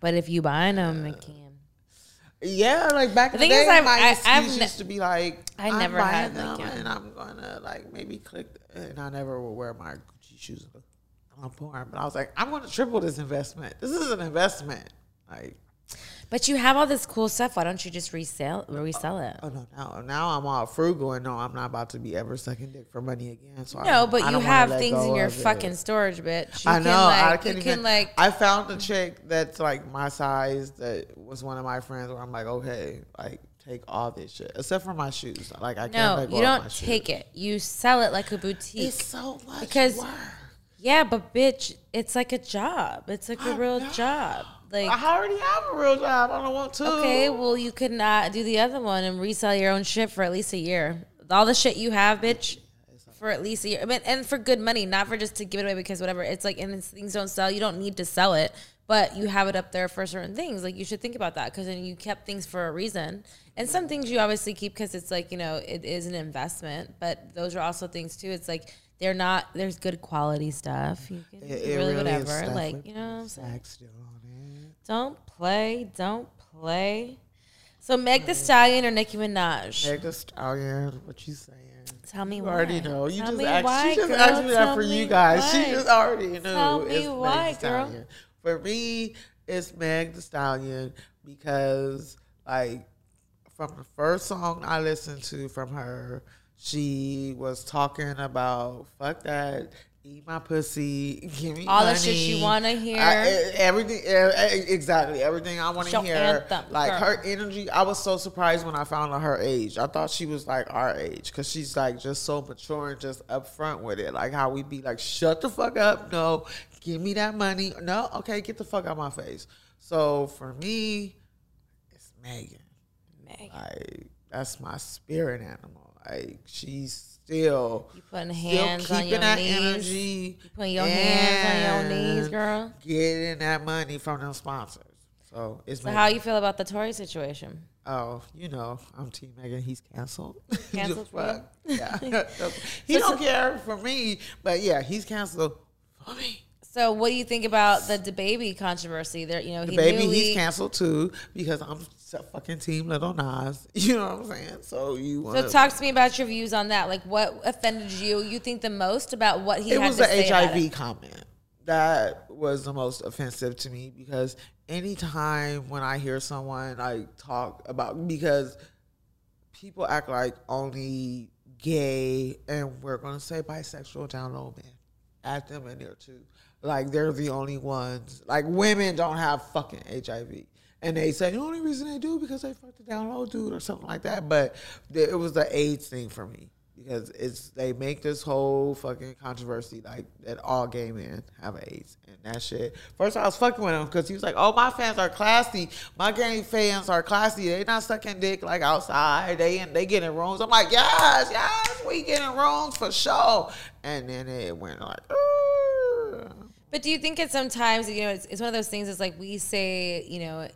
but if you buying them, it can. yeah, like back in The the, thing day, is, I've- my I- ne- used to be like, I never had, them like, yeah. and I'm gonna like maybe click, and I never would wear my Gucci shoes on porn. But I was like, I'm gonna triple this investment. This is an investment. Like, But you have all this cool stuff. Why don't you just resell oh, resell it? oh no, now now I'm all frugal and no, I'm not about to be ever sucking dick for money again. So No, don't- but I you have things in your of it. fucking storage, bitch. You I know. Can, like, I can't you even. can like. I found a chick that's like my size that was one of my friends. Where I'm like, okay, like take all this shit except for my shoes. Like I can't. no, you don't shoes. take it. You sell it like a boutique. It's so much Because- work. yeah, but bitch, it's like a job. It's like a real job. Like I already have a real job. I don't want to. Okay, well, you could not do the other one and resell your own shit for at least a year. All the shit you have, bitch, for at least a year. I mean, and for good money, not for just to give it away because whatever. It's like, and it's, things don't sell. You don't need to sell it, but you have it up there for certain things. Like, you should think about that because then you kept things for a reason. And some things you obviously keep because it's like, you know, it is an investment, but those are also things too. It's like, they're not, there's good quality stuff. You can It, it really, really is whatever. stuff Like, you know what I'm saying? sex still on it. Don't play. Don't play. So Meg the Stallion or Nicki Minaj? Meg the Stallion, what you saying? Tell me You why. already know. You Tell just asked. why, she just girl. asked me that Tell for me you guys. why. She just already knew. Tell me it's Meg why, the girl. Stallion. For me, it's Meg the Stallion because, like, from the first song I listened to from her, she was talking about fuck that. Eat my pussy, give me All the shit you wanna hear. I- everything, exactly, everything I want to hear. anthem, like girl. her energy. I was so surprised when I found out her age. I thought she was like our age because she's like just so mature and just upfront with it. Like how we be like, shut the fuck up. No, give me that money. No, okay, get the fuck out my face. So for me, it's Megan. Megan, Like that's my spirit animal. Like she's still you putting still hands on keeping your that knees. energy. You putting your hands on your knees, girl. Getting that money from them sponsors. So it's So how you feel about the Tory situation? Oh, you know, I'm Team Megan. He's canceled. [LAUGHS] Canceled. Yeah. [LAUGHS] [LAUGHS] he don't care for me, but yeah, he's canceled for me. So what do you think about DaBaby controversy? There, you know, The he baby, newly, he's canceled too because I'm fucking Team Lil Nas. [LAUGHS] You know what I'm saying? So you So talk to me about your views on that. Like, what offended you? You think the most about what he it was the HIV comment that was the most offensive to me because anytime when I hear someone like talk about because people act like only gay and we're gonna say bisexual down low man add them in there too like they're the only ones like women don't have fucking hiv and they say the only reason they do because they fucked a down low dude or something like that but it was the aids thing for me because it's they make this whole fucking controversy like that all gay men have AIDS and that shit. First, I was fucking with him because he was like, "Oh, my fans are classy. My gay fans are classy. They not sucking dick like outside. They in, they get in rooms." I'm like, "Yes, yes, we get in rooms for sure." And then it went like, "Ugh." But do you think it's sometimes you know it's, it's one of those things? It's like we say you know,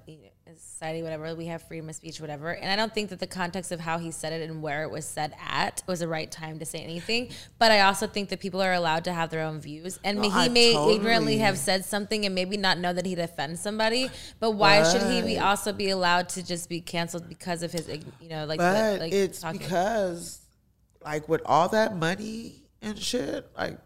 society, whatever. We have freedom of speech, whatever. And I don't think that the context of how he said it and where it was said at was the right time to say anything. But I also think that people are allowed to have their own views. And No, he I may totally- ignorantly have said something and maybe not know that he'd offend somebody. But why should he be also be allowed to just be canceled because of his, you know, like, But the, like it's talking? because, like, with all that money and shit, like,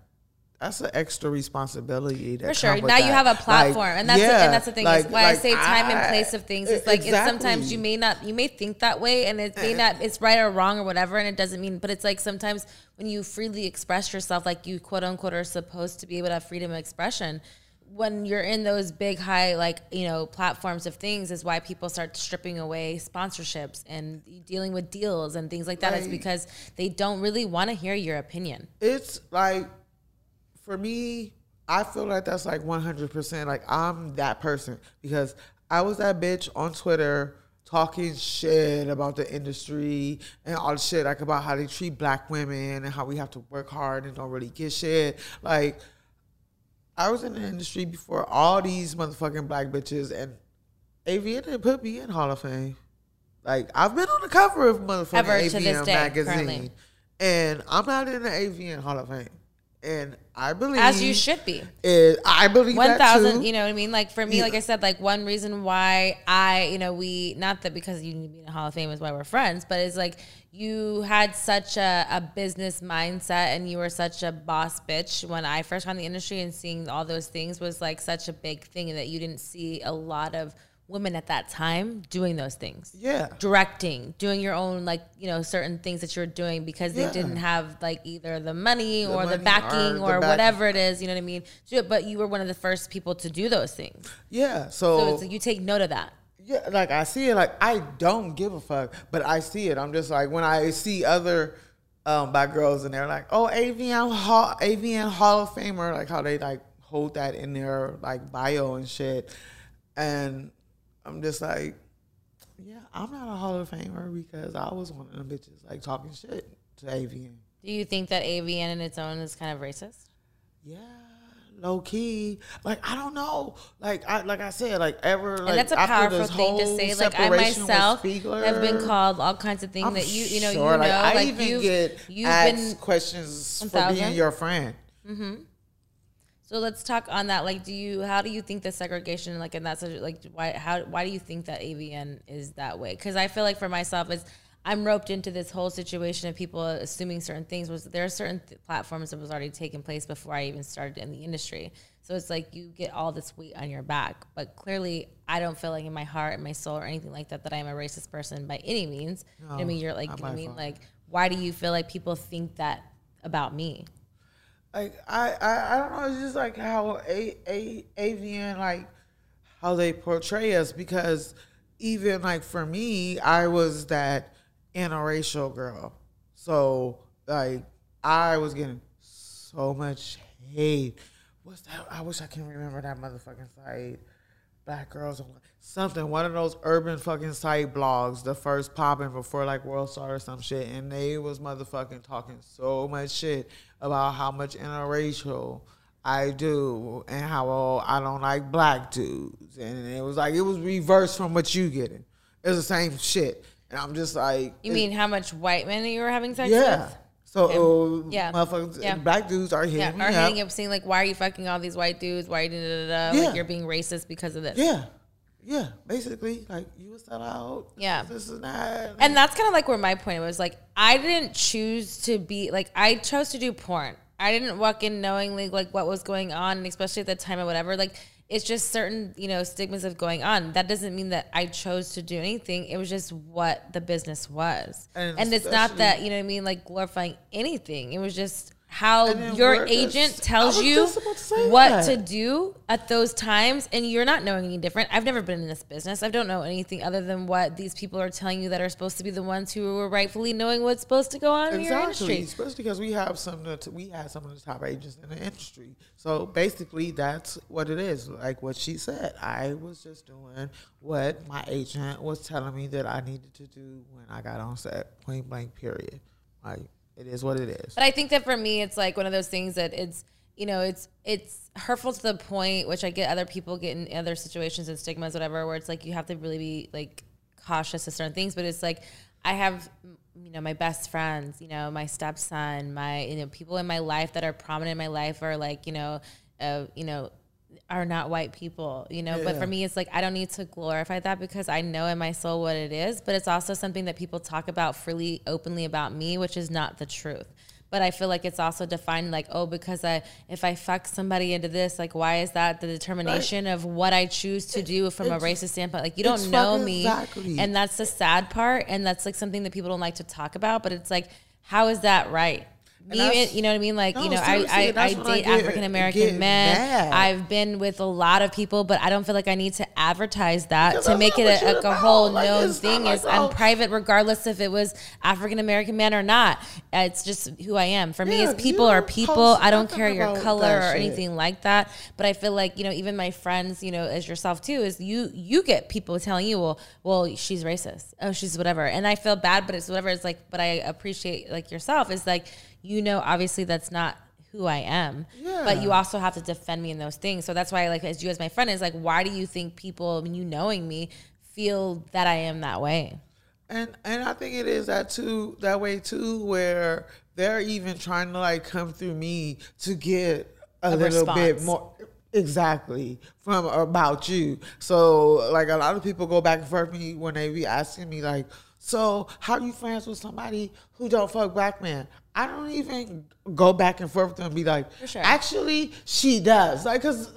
that's an extra responsibility. That For sure. Now you have a platform, Like, and that's the, yeah, and that's the thing. like- is why I like say time and place of things. It's like it's sometimes you may not, you may think that way, and it may eh. not, it's right or wrong or whatever, and it doesn't mean. But it's like sometimes when you freely express yourself, like you quote unquote are supposed to be able to have freedom of expression. When you're in those big, high, like you know, platforms of things, is why people start stripping away sponsorships and dealing with deals and things like that. It's because they don't really want to hear your opinion. it's like for me i feel like that's like 100% like i'm that person because i was that bitch on twitter talking shit about the industry and all the shit like about how they treat black women and how we have to work hard and don't really get shit like i was in the industry before all these motherfucking black bitches and avn didn't put me in hall of fame like I've been on the cover of motherfucking Ever AVN day, magazine, currently. and I'm not in the AVN Hall of Fame. And I believe, As you should be. Is, I believe thousand. You know what I mean? Like for me, Yeah. like I said, like one reason why I, you know, we not that because you need to be in the Hall of Fame is why we're friends, but it's like you had such a, a business mindset and you were such a boss bitch when I first got in the industry and seeing all those things was like such a big thing that you didn't see a lot of women at that time doing those things Yeah. directing, doing your own like you know certain things that you're doing because they didn't have like either the money or the backing or the or whatever it is. You know what I mean? But you were one of the first people to do those things, Yeah. so So, it's like you take note of that. yeah, like I see it. Like I don't give a fuck, but I see it. I'm just like when I see other um, black girls and they're like, oh, AVN Hall, AVN Hall of Famer, like how they like hold that in their like bio and shit, and I'm just like, yeah, I'm not a Hall of Famer because I was one of them bitches like talking shit to AVN. Do you think that AVN in its own is kind of racist? Yeah, low key. Like I don't know. Like I like I said, like ever. Like, and that's a after powerful thing to say. Like I myself Spiegler, have been called all kinds of things I'm that you you know sure, you know I like, even you've get you've asked been questions for being your friend. Mm-hmm. So let's talk on that. Like, do you how do you think the segregation, like, in that such like, why how why do you think that AVN is that way? Because I feel like for myself, is I'm roped into this whole situation of people assuming certain things. Was there are certain th- platforms that was already taking place before I even started in the industry. So it's like you get all this weight on your back, but clearly I don't feel like in my heart and my soul or anything like that that I'm a racist person by any means. You know I mean, you're like, you I mean, fault. like, why do you feel like people think that about me? Like I, I, I don't know. It's just like how a, a AVN like how they portray us because even like for me, I was that interracial girl. So like I was getting so much hate. What's that? I wish I can remember that motherfucking site. Black girls something, one of those urban fucking site blogs, the first popping before like World Star or some shit, and they was motherfucking talking so much shit about how much interracial I do and how oh, I don't like black dudes, and it was like it was reversed from what you getting. It was the same shit, and I'm just like, You mean how much white men you were having sex yeah. with? So uh, Yeah. motherfuckers, Yeah. black dudes are hitting Yeah, me or up. hitting up, saying like, "Why are you fucking all these white dudes? Why are you da, da, da, da? Yeah. like you're being racist because of this?" Yeah, yeah. Basically, like you a out. Yeah. this is that. And that's kind of like where my point was. Like, I didn't choose to be like I chose to do porn. I didn't walk in knowingly like what was going on, and especially at the time or whatever. Like, it's just certain you know stigmas of going on. That doesn't mean that I chose to do anything. It was just what the business was, And and, it's not that you know what I mean like glorifying anything. It was just how your agent tells you to what that. to do at those times and you're not knowing any different. I've never been in this business. I don't know anything other than what these people are telling you that are supposed to be the ones who are rightfully knowing what's supposed to go on in your industry. especially because we have some of the we had some of the top agents in the industry. So basically, that's what it is. Like what she said, I was just doing what my agent was telling me that I needed to do when I got on set. Point blank. Period. Like it is what it is. But I think that for me, it's like one of those things that it's you know, it's it's hurtful to the point which I get other people get in other situations and stigmas, whatever, where it's like you have to really be like cautious of certain things. But it's like I have, you know, my best friends, you know, my stepson, my you know, people in my life that are prominent in my life are like, you know, uh, you know, are not white people, you know. But Yeah. for me, it's like I don't need to glorify that because I know in my soul what it is. But it's also something that people talk about freely, openly about me, which is not the truth. But I feel like it's also defined like, oh, because I if I fuck somebody into this, like, why is that the determination of what I choose to do from a racist standpoint? Like, you don't know me, exactly. and that's the sad part, and that's like something that people don't like to talk about. But it's like, how is that right? You know what I mean? Like, No, you know, I I, I that's when I date African American men. mad. I've been with a lot of people, but I don't feel like I need to advertise that to make it a, like a whole Like, known thing. like, Is I'm oh. private regardless if it was African American man or not. It's just who I am. For me, Yeah, it's people you are people. I don't care your color or shit. anything like that. But I feel like you know, even my friends, you know, as yourself too, is you you get people telling you, well, well, she's racist. Oh, she's whatever, and I feel bad, but it's whatever. It's like, but I appreciate like yourself. Is like you know, obviously that's not who I am. Yeah. But you also have to defend me in those things. So that's why, like, as you as my friend, is like, why do you think people, I mean, you knowing me, feel that I am that way? And and I think it is that too that way too where they're even trying to like come through me to get a, A little bit more exactly from about you. So like a lot of people go back and forth me when they be asking me like, so how you friends with somebody who don't fuck black man? I don't even go back and forth with them and be like, sure. actually she does. Like cause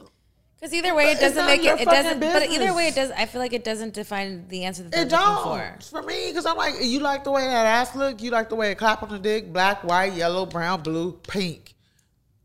Because either way, it doesn't make it. It doesn't. But either way, it does. I feel like it doesn't define the answer that they're It looking don't for. for me because I'm like, you like the way that ass look, you like the way it clap on the dick, black, white, yellow, brown, blue, pink.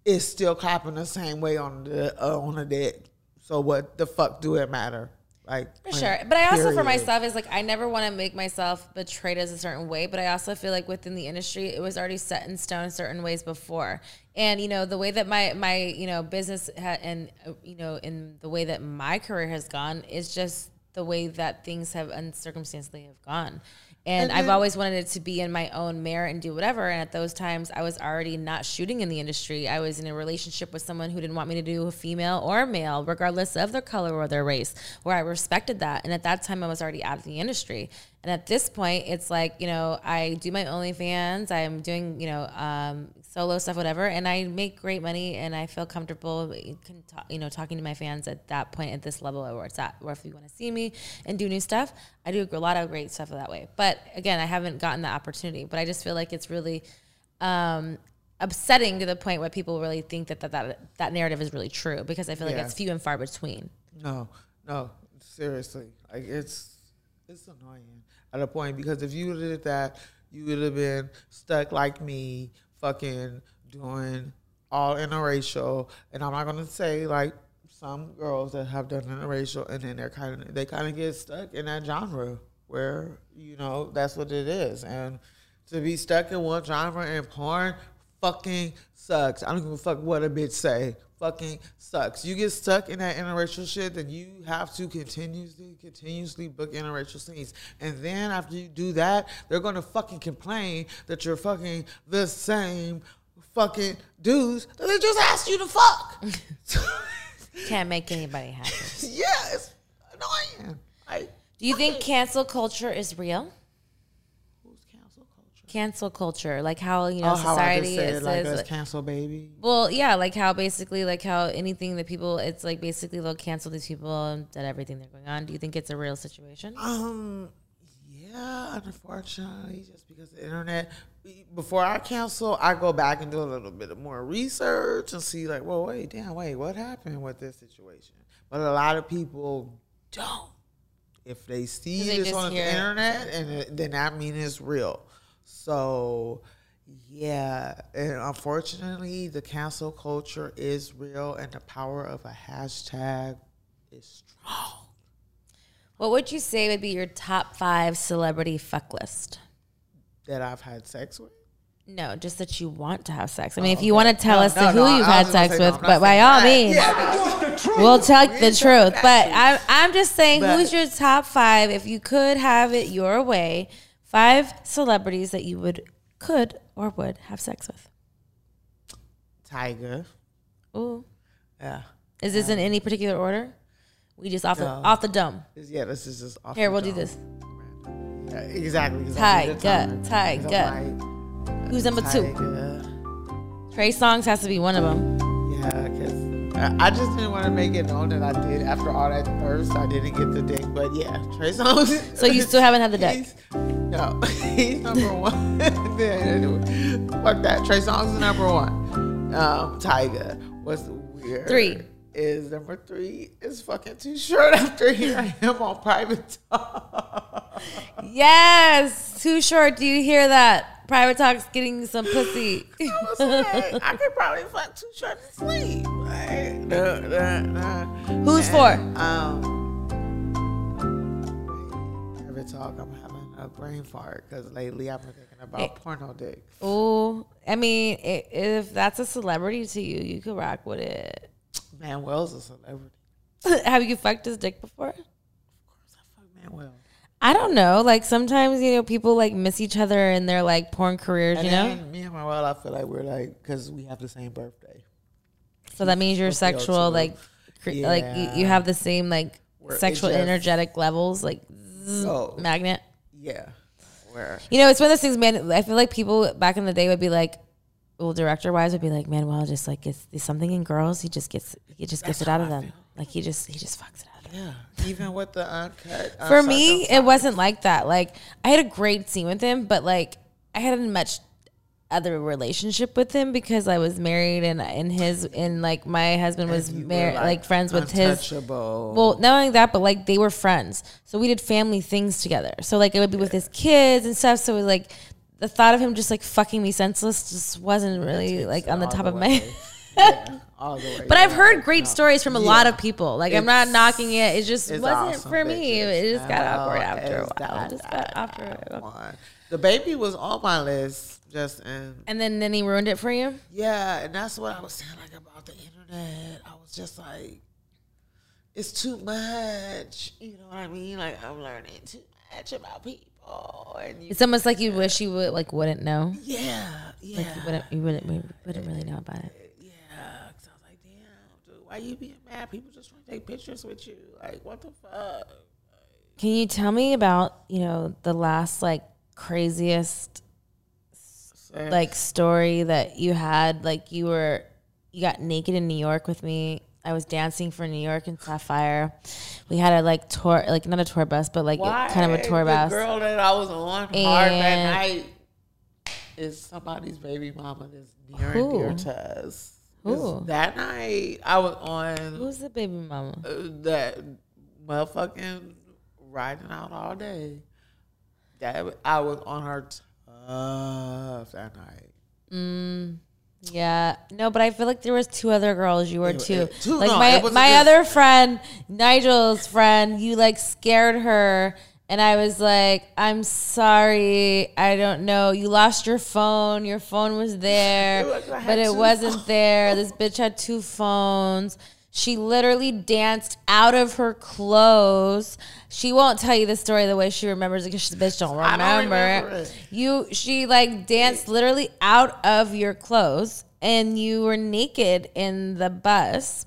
It's still clapping the same way on the uh, on the dick. So what the fuck do it matter? Like For sure. But I also, for myself, is like I never want to make myself betrayed as a certain way. But I also feel like within the industry, it was already set in stone certain ways before. And you know the way that my my you know business ha- and uh, you know in the way that my career has gone is just the way that things have uncircumstantially have gone. And, And I've always wanted it to be in my own merit and do whatever. And at those times, I was already not shooting in the industry. I was in a relationship with someone who didn't want me to do a female or a male, regardless of their color or their race, where I respected that. And at that time, I was already out of the industry. And at this point, it's like, you know, I do my OnlyFans, I'm doing, you know, um, solo stuff, whatever, and I make great money and I feel comfortable, can you know, talking to my fans at that point, at this level where it's at, where if you want to see me and do new stuff, I do a lot of great stuff that way. But again, I haven't gotten the opportunity, but I just feel like it's really um, upsetting to the point where people really think that that, that that narrative is really true because I feel like Yeah. it's few and far between. No, no, seriously. Like it's it's annoying at a point because if you did that, you would have been stuck like me, fucking doing all interracial. And I'm not gonna say like some girls that have done interracial and then they're kind of they kind of get stuck in that genre where you know that's what it is and to be stuck in one genre and porn fucking sucks. I don't give a fuck what a bitch say. Fucking sucks. You get stuck in that interracial shit, then you have to continuously, continuously book interracial scenes. And then after you do that, they're gonna fucking complain that you're fucking the same fucking dudes that they just asked you to fuck. [LAUGHS] Can't make anybody happy. [LAUGHS] yeah, it's annoying. Like, Do you think cancel culture is real? Cancel culture? Like how you know Oh, how society said it like says. cancel baby. well, yeah, like how basically, like how anything that people, it's like basically they'll cancel these people and that everything they're going on. Do you think it's a real situation? Um, yeah, unfortunately, just because the internet. Before I cancel, I go back and do a little bit of more research and see, like, well, wait, damn, wait, what happened with this situation? But a lot of people don't. If they see this on the internet, and it, then that means it's real. So, yeah, and unfortunately, the cancel culture is real, and the power of a hashtag is strong. What would you say would be your top five celebrity fuck list? That I've had sex with. No, just that you want to have sex. I oh, mean, if you want to tell Oh, No, us no, who no, you've had sex with, but by all that. means, Yeah. we'll tell the truth. But. I'm, I'm just saying, But- who's your top five? If you could have it your way, five celebrities that you would, could, or would have sex with. Tiger, Ooh. Yeah. Is this in any particular order? We just off the off the dome. Yeah, this is just off Here, we'll do this. Yeah, exactly. exactly. Tiger, tiger. 'Cause I'm like, Who's number two? Tiger. Trey Songz has to be one of them. Yeah, because I just didn't want to make it known that I did after all that thirst. I didn't get the dick, but yeah, Trey Songz. So you still haven't had the [LAUGHS] dick? No, [LAUGHS] he's number one. [LAUGHS] Fuck that. Trey Songz is number one. Um, Tiger was weird. Three. is number three is fucking too short after hearing him on private talk. Yes, too short. Do you hear that? Private talks getting some pussy. [LAUGHS] I was like, I could probably fuck too short to sleep. Like, nah, nah, nah. Who's And, Um, private talk. I'm brain fart because lately I've been thinking about Hey. porno dick. Oh, I mean, i if that's a celebrity to you, you could rock with it. Manuel's a celebrity. [LAUGHS] Have you fucked his dick before? Of course, I fuck Manuel. I don't know. Like sometimes you know people like miss each other in their like porn careers. And You know, me and Manuel, I feel like we're like because we have the same birthday. so that means you're sexual. Like, cre- like you, you have the same like Where it sexual just- energetic levels, like zzz, So- magnet. Yeah. Where You know, it's one of those things, man. I feel like people back in the day would be like, well, director wise would be like, Manuel just like gets there's something in girls. He just gets he just gets it out how of I them. feel. Like he just he just fucks it out yeah, even with the uncut. [LAUGHS] For me, it wasn't like that. Like I had a great scene with him, but like I hadn't much other relationship with him because I was married and and his and like my husband was married like, friends with his well, not only that, but like they were friends. So we did family things together. So like it would be with his kids and stuff. So it was like the thought of him just like fucking me senseless just wasn't really like on the top the of my [LAUGHS] yeah, all the way. But I've heard great stories from a lot of people. Like I'm not knocking it. It just wasn't awesome, for me. bitches. It just got awkward after a while. just got after. DaBaby was on my list, just and And then then he ruined it for you. yeah, and that's what I was saying like about the internet. I was just like, it's too much. You know what I mean? Like I'm learning too much about people, and It's almost like you wish you would like wouldn't know. yeah, yeah. Like you wouldn't you wouldn't, you wouldn't really know about it. Yeah, cause I was like, damn, dude, why you being mad? People just trying to take pictures with you. Like, what the fuck? Can you tell me about you know the last like craziest like story that you had? Like you were you got naked in New York with me. I was dancing for New York and Sapphire. We had a like tour, like not a tour bus, but like kind of a tour the bus. girl that I was on hard that night is somebody's baby mama that's near and dear to us. Who? That night I was on Who's the baby mama? uh, that motherfucking riding out all day. That I was on her tough that night. Mm, yeah, no, but I feel like there was two other girls. You were It- too. it- two- like no, my my just- other friend, Nigel's friend. You like scared her, and I was like, "I'm sorry, I don't know. You lost your phone. Your phone was there, [LAUGHS] It was- but it wasn't there. This bitch had two phones." She literally danced out of her clothes. She won't tell you the story the way she remembers it because the bitch don't remember, don't remember. You she like danced literally out of your clothes and you were naked in the bus.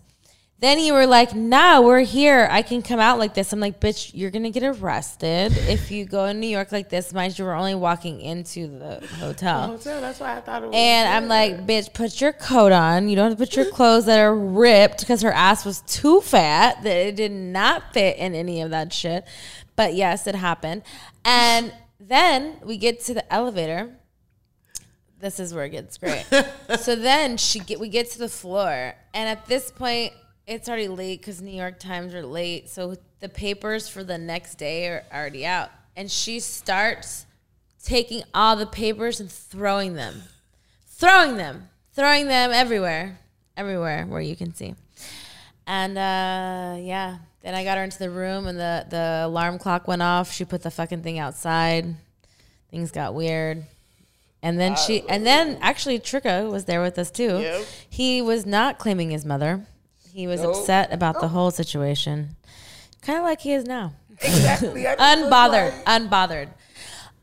Then you were like, "Nah, we're here. I can come out like this." I'm like, "Bitch, you're gonna get arrested if you go in New York like this." Mind you, we're only walking into the hotel. Hotel. That's why I thought it was. And I'm like, bitch, put your coat on. You don't have to put your clothes that are ripped because her ass was too fat that it did not fit in any of that shit. But yes, it happened. And then we get to the elevator. This is where it gets great. [LAUGHS] so then she get we get to the floor, and at this point, it's already late because New York Times are late. So the papers for the next day are already out, and she starts taking all the papers and throwing them, throwing them, throwing them everywhere, everywhere where you can see. And uh, yeah, then I got her into the room, and the the alarm clock went off. She put the fucking thing outside. Things got weird. And then she, and then actually Tricka was there with us too. Yep. He was not claiming his mother. He was Nope. upset about the whole situation, kind of like he is now exactly. I [LAUGHS] just was unbothered, like- unbothered.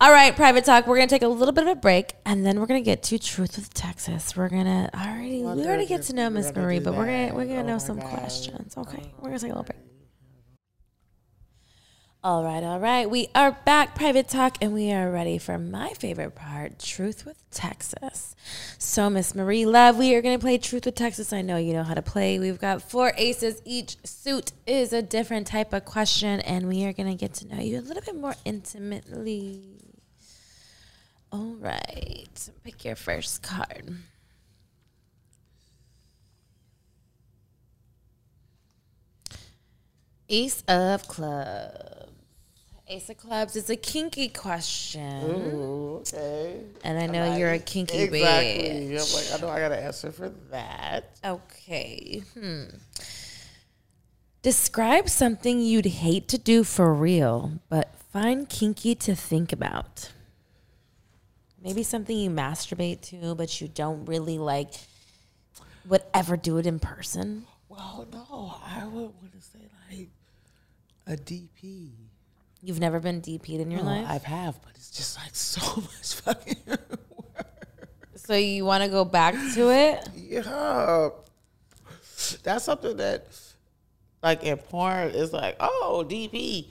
All right, private talk. We're gonna take a little bit of a break, and then we're gonna get to truth with Texas. We're gonna already we already get to know Miss Marie, but we're gonna we're gonna know some questions. Okay, we're gonna take a little break. All right, all right. We are back, private talk, and we are ready for my favorite part, Truth with Texas. So, Miss Marie Luv, we are going to play Truth with Texas. I know you know how to play. We've got four aces. Each suit is a different type of question, and we are going to get to know you a little bit more intimately. All right, pick your first card. Ace of Clubs. Ace of Clubs is a kinky question. Ooh, okay. And I know you're a kinky Exactly. bitch. I'm like, I know I got to answer for that. Okay. Hmm. Describe something you'd hate to do for real, but find kinky to think about. Maybe something you masturbate to, but you don't really like would ever do it in person. Well, no, I would want to say like a DP. You've never been DP'd in your No, life? I've have, but it's just like [LAUGHS] so much fucking so you want to go back to it? Yeah. That's something that, like in porn, is like, oh, DP.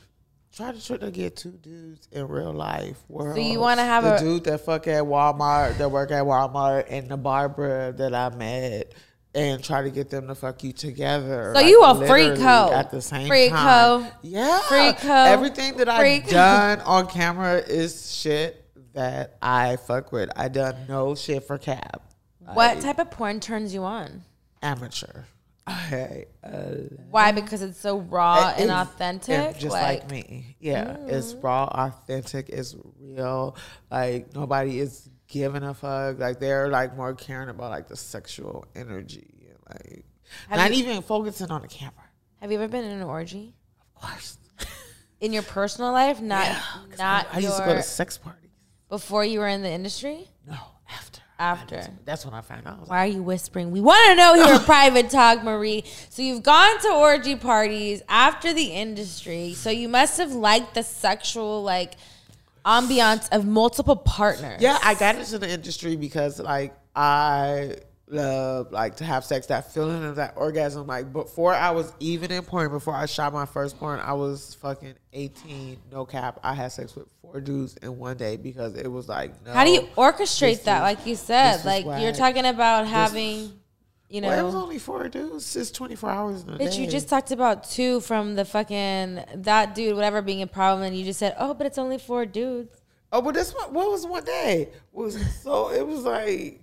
Try to try to get two dudes in real life. World. So you wanna have the a- dude that fuck at Walmart, that work at Walmart, and the barber that I met, and try to get them to fuck you together. So you a literally freako. at the same Freako. time. Yeah, Freako. Everything that I've done [LAUGHS] on camera is shit that I fuck with. I done no shit for cab. What type of porn turns you on? Amateur. I uh, Why? Because it's so raw and It's- authentic. and just like, me. Yeah, it's raw, authentic, it's real. Like nobody is giving a fuck. Like they're like more caring about like the sexual energy like Have not you- even focusing on the camera. Have you ever been in an orgy Of course. [LAUGHS] in your personal life? Not, not I used to go to sex parties. before you were in the industry. No, after. After. That's, when I found out. I was like, Why are you whispering? We want to know your [LAUGHS] private talk, Marie. So you've gone to orgy parties after the industry. So you must have liked the sexual like ambiance of multiple partners. Yeah, I got into the industry because like I love like to have sex, that feeling of that orgasm. Like before I was even in porn, before I shot my first porn, I was fucking eighteen, no cap. I had sex with four dudes in one day because it was like no. How do you orchestrate that? is- Like you said, like you're talking about having, you know. Well, it was only four dudes. It's twenty four hours in But you just talked about two from the fucking that dude, whatever being a problem, and you just said, "Oh, but it's only four dudes." Oh, but this one, what was one day? Was so it was like,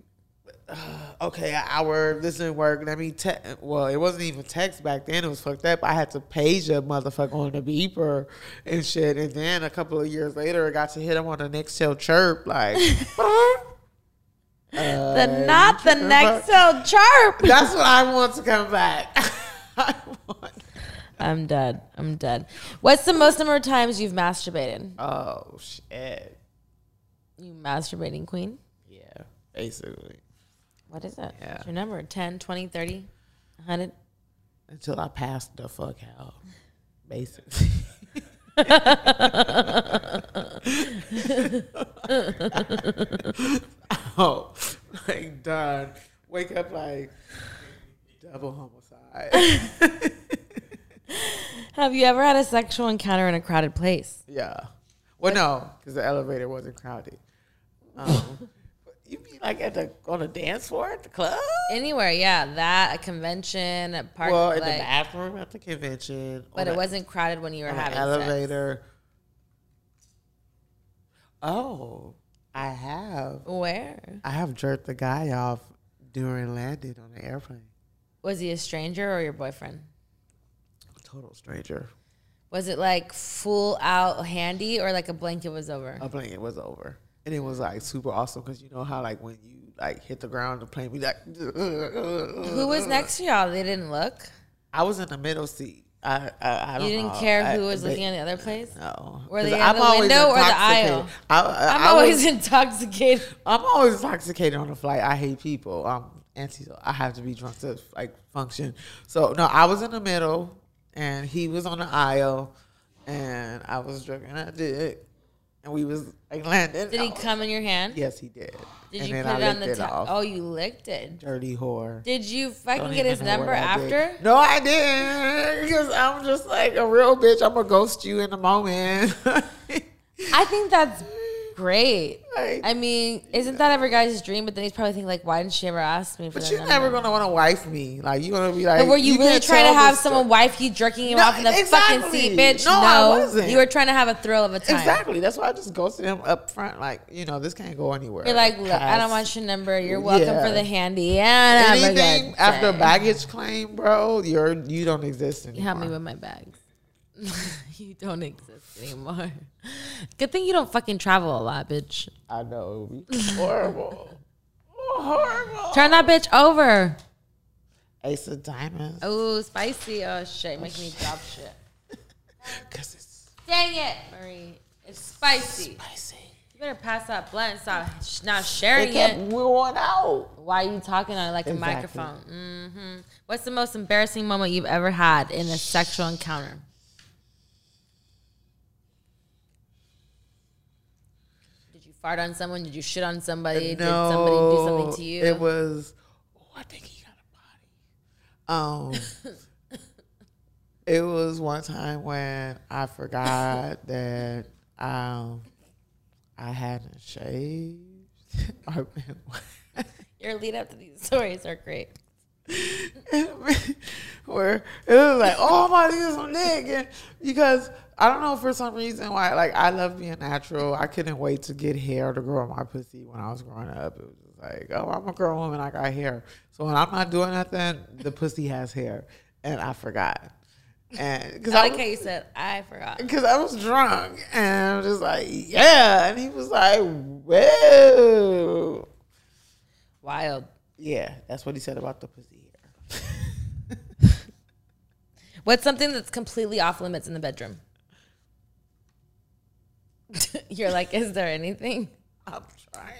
[SIGHS] okay, an hour. This didn't work. Let me text. Well, it wasn't even text back then. It was fucked up. I had to page a motherfucker on the beeper and shit. And then a couple of years later, I got to hit him on the next cell chirp, like. [LAUGHS] Uh, the not the next cell chirp. That's what I want to come back. [LAUGHS] I want. I'm dead. I'm dead. What's the most number of times you've masturbated? Oh shit! You masturbating queen? Yeah, basically. What is it? Yeah. What's your number? 10, 20, 30, 100? Until I pass the fuck out, basically. [LAUGHS] [LAUGHS] oh, like done. Wake up like double homicide. [LAUGHS] Have you ever had a sexual encounter in a crowded place? yeah. Well, no, because the elevator wasn't crowded. Um, [LAUGHS] [LAUGHS] like at the on a dance floor at the club? Anywhere, yeah. That, a convention, a party. well, in like, the bathroom at the convention. but it a- wasn't crowded when you were an having elevator. Oh, I have. Where? I have jerked the guy off during landing on the airplane. Was he a stranger or your boyfriend? A total stranger. Was it like full out handy or like a blanket was over? A blanket was over, and it was like super awesome because you know how like when you like hit the ground, the plane be like. [LAUGHS] Who was next to y'all? They didn't look. I was in the middle seat. I I, I You don't didn't know. care I- who was they- looking at the other place. No. Were they at the always window or the aisle? I, I, I'm I always was- [LAUGHS] intoxicated. I'm always intoxicated on the flight. I hate people. I'm anti. I have to be drunk to like function. So no, I was in the middle, and he was on the aisle, and I was drinking. I did, and we was like landing. Did he come in your hand? Yes, he did. Did and you put I it on the top? Oh, you licked it. dirty whore. Did you fucking Don't get his number after? No, I didn't. Because I'm just like a real bitch. I'm gonna ghost you in a moment. [LAUGHS] I think that's great. Like- I mean, isn't that every guy's dream? But then he's probably thinking like, why didn't she ever ask me for but you're never gonna want to wife me. Like you're gonna be like. But were you, really trying to have someone story. wife you jerking you No, off in the fucking seat, bitch? No, I wasn't. You were trying to have a thrill of a time. Exactly. That's why I just ghosted him up front. Like you know, this can't go anywhere. You're like, look, I don't want your number. You're welcome Yeah. for the handy. And a anything after baggage claim, bro. You're you don't exist anymore. Help me with my bags. [LAUGHS] you don't exist anymore. Good thing you don't fucking travel a lot, bitch. I know it would be horrible. [LAUGHS] horrible. Turn that bitch over. Ace of diamonds. Oh, spicy. Oh shit, making me drop shit. [LAUGHS] Cause it's Dang it, Marie. It's spicy. spicy. You better pass that blunt and stop sh- not sharing It kept it. going out. Why are you talking on it like a Exactly. microphone? hmm What's the most embarrassing moment you've ever had in a sexual encounter? Did you fart on someone? Did you shit on somebody? Did somebody do something to you? It was. Oh, I think he got a body. Um, [LAUGHS] it was one time when I forgot that um I hadn't shaved. [LAUGHS] I've been- [LAUGHS] Your lead up to these stories are great. where it was like, oh my god, some dick, and because I don't know for some reason why, like I love being natural. I couldn't wait to get hair to grow on my pussy when I was growing up. It was just like, oh, I'm a grown woman, I got hair. So when I'm not doing nothing, the pussy has hair, and I forgot, and because I I like was- how you said, I forgot. because I was drunk and I was just like, yeah. And he was like, whoa. Wild. Yeah, that's what he said about the pussy hair. [LAUGHS] What's something that's completely off limits in the bedroom? [LAUGHS] You're like, is there anything? I'm trying.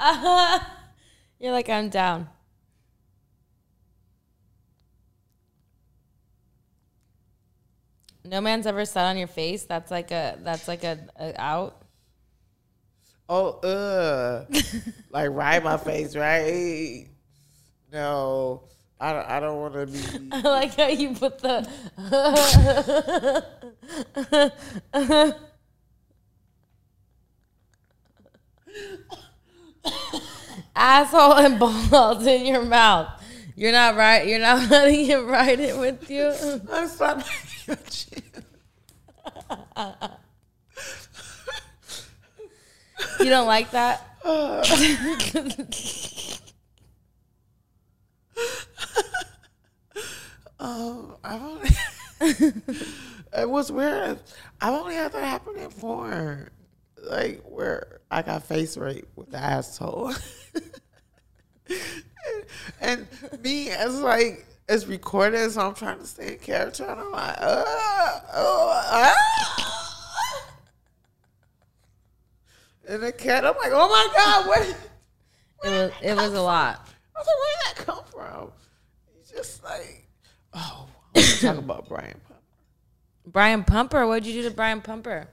[LAUGHS] You're like, I'm down. No man's ever sat on your face. That's like a that's like a, a out. Oh, uh, [LAUGHS] like ride my face, right? No, I don't, I don't want to be. [LAUGHS] I like how you put the asshole and balls in your mouth. You're not right. You're not [LAUGHS] letting him ride it with you. I'm sorry. You don't like that? [LAUGHS] Um, I've only. it was weird. I've only had that happen in porn, like where I got face raped with the asshole, [LAUGHS] and me as like it's recorded, so I'm trying to stay in character, and I'm like, uh, oh, ah. and the cat, I'm like, oh my god, what? It was it was a lot. I was like, where did that come from? He's just like, oh, I want to talk about Brian Pumper. Brian Pumper, what'd you do to Brian Pumper?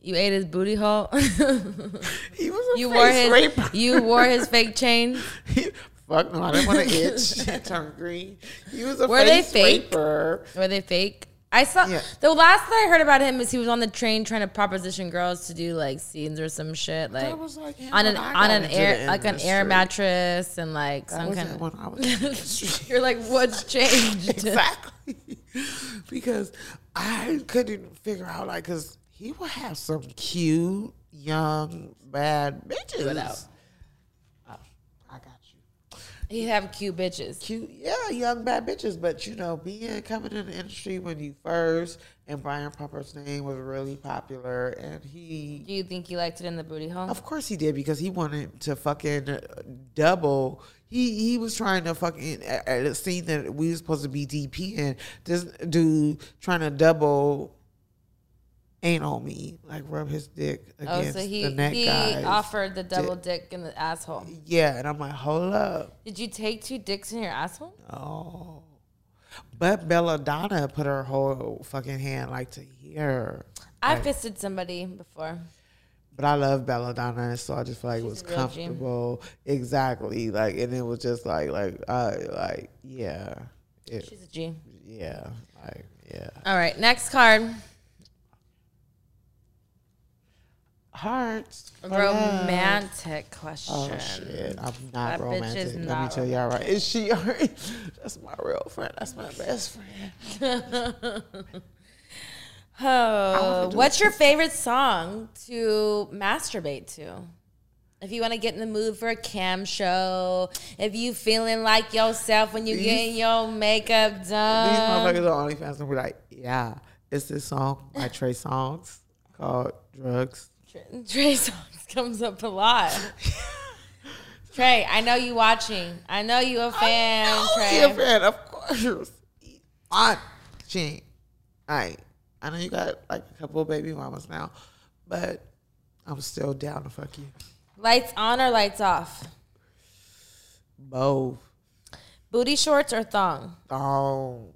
You ate his booty hole. [LAUGHS] He was a you face wore his raper. you wore his fake [LAUGHS] chain. He- fuck no, I didn't want to itch [LAUGHS] and turn green. He was a Were they fake? raper. Were they fake? I saw Yeah. the last that I heard about him is he was on the train trying to proposition girls to do like scenes or some shit like, was like on an on an air like an air mattress and like That some wasn't kind when I was in the industry. You're like, what's changed? exactly [LAUGHS] because I couldn't figure out like because he would have some cute young bad bitches. Without. Oh, I got He'd have cute bitches. cute, yeah, young bad bitches. But you know, being coming in the industry when you first, and Brian Pumper's name was really popular, and he, Do you think he liked it in the booty hole? of course, he did because he wanted to fucking double. He he was trying to fucking at at a scene that we were supposed to be DP in. This dude trying to double. Ain't on me, like rub his dick Oh, against so he the neck he guys. offered the double dick in the asshole. yeah, and I'm like, hold up. Did you take two dicks in your asshole? Oh. But Belladonna put her whole fucking hand like to here. I fisted somebody before. But I love Belladonna, so I just feel like it was a real G. comfortable. Exactly, like, and it was just like, like, uh, like, yeah, it, She's a G. yeah, like, yeah. All right, next card. Hearts. for love. Romantic question. Oh shit! I'm not That romantic. is Let me tell y'all right. Is she? [LAUGHS] That's my real friend. That's my best friend. [LAUGHS] Oh, what's your favorite song to masturbate to? If you want to get in the mood for a cam show, if you feeling like yourself when you These- getting your makeup done, These motherfuckers on OnlyFans and be like, yeah, it's this song by Trey Songz called "Drugs." Trey [LAUGHS] Songz comes up a lot. Trey, I know you watching. I know you a fan, Oh, Trey. yeah, fan, of course. Watching. Alright. I know you got like a couple of baby mamas now, but I'm still down to fuck you. Lights on or lights off? Both. Booty shorts or thong? Oh,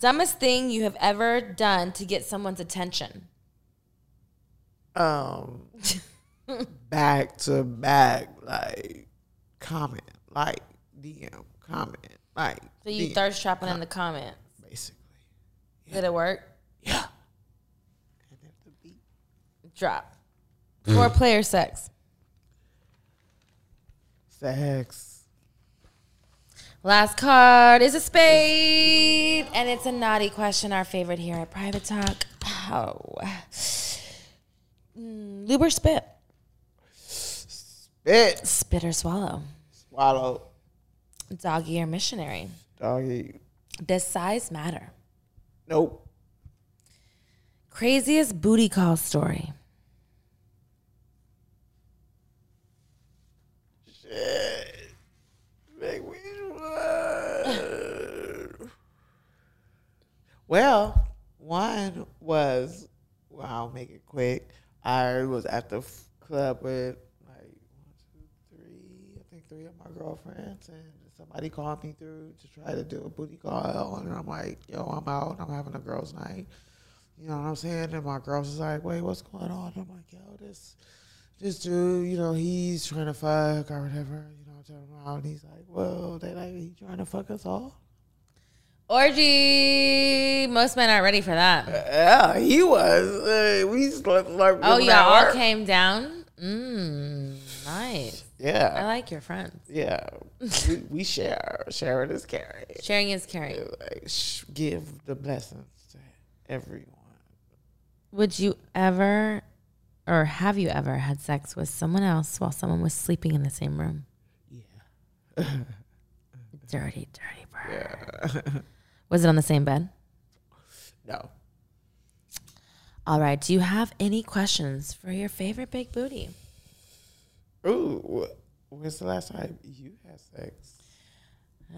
Dumbest thing you have ever done to get someone's attention? Um, [LAUGHS] back to back, like comment, like DM, comment, like. So you DM, thirst trapping in the comments. basically. Did it work? Yeah. And if the beat Drop. Four player sex. sex. Last card is a spade, and it's a naughty question. Our favorite here at Private Talk. Oh, mm, lube or spit? Spit. Spit or swallow? Swallow. Doggy or missionary? Doggy. Does size matter? Nope. Craziest booty call story. Make which one? [LAUGHS] Well, one was, well, I'll make it quick. I was at the f- club with like one, two, three, I think three of my girlfriends, and somebody called me through to try to do a booty call, and I'm like, yo, I'm out, I'm having a girls' night. You know what I'm saying? And my girls was like, wait, what's going on? I'm like, yo, this this dude, you know, he's trying to fuck or whatever, you know, tell him out. And he's like, well, they like, he trying to fuck us all? Orgy. Most men aren't ready for that. Yeah, he was. Uh, we slept like Oh, y'all all came down? Mmm, nice. Yeah. I like your friends. yeah. we, we share. Sharing is caring. Sharing is caring. Like, sh- give the blessings to everyone. Would you ever, or have you ever had sex with someone else while someone was sleeping in the same room? Yeah. [LAUGHS] Dirty, dirty bird. Yeah. [LAUGHS] Was it on the same bed? no. All right. Do you have any questions for your favorite big booty? Ooh, when's the last time you had sex?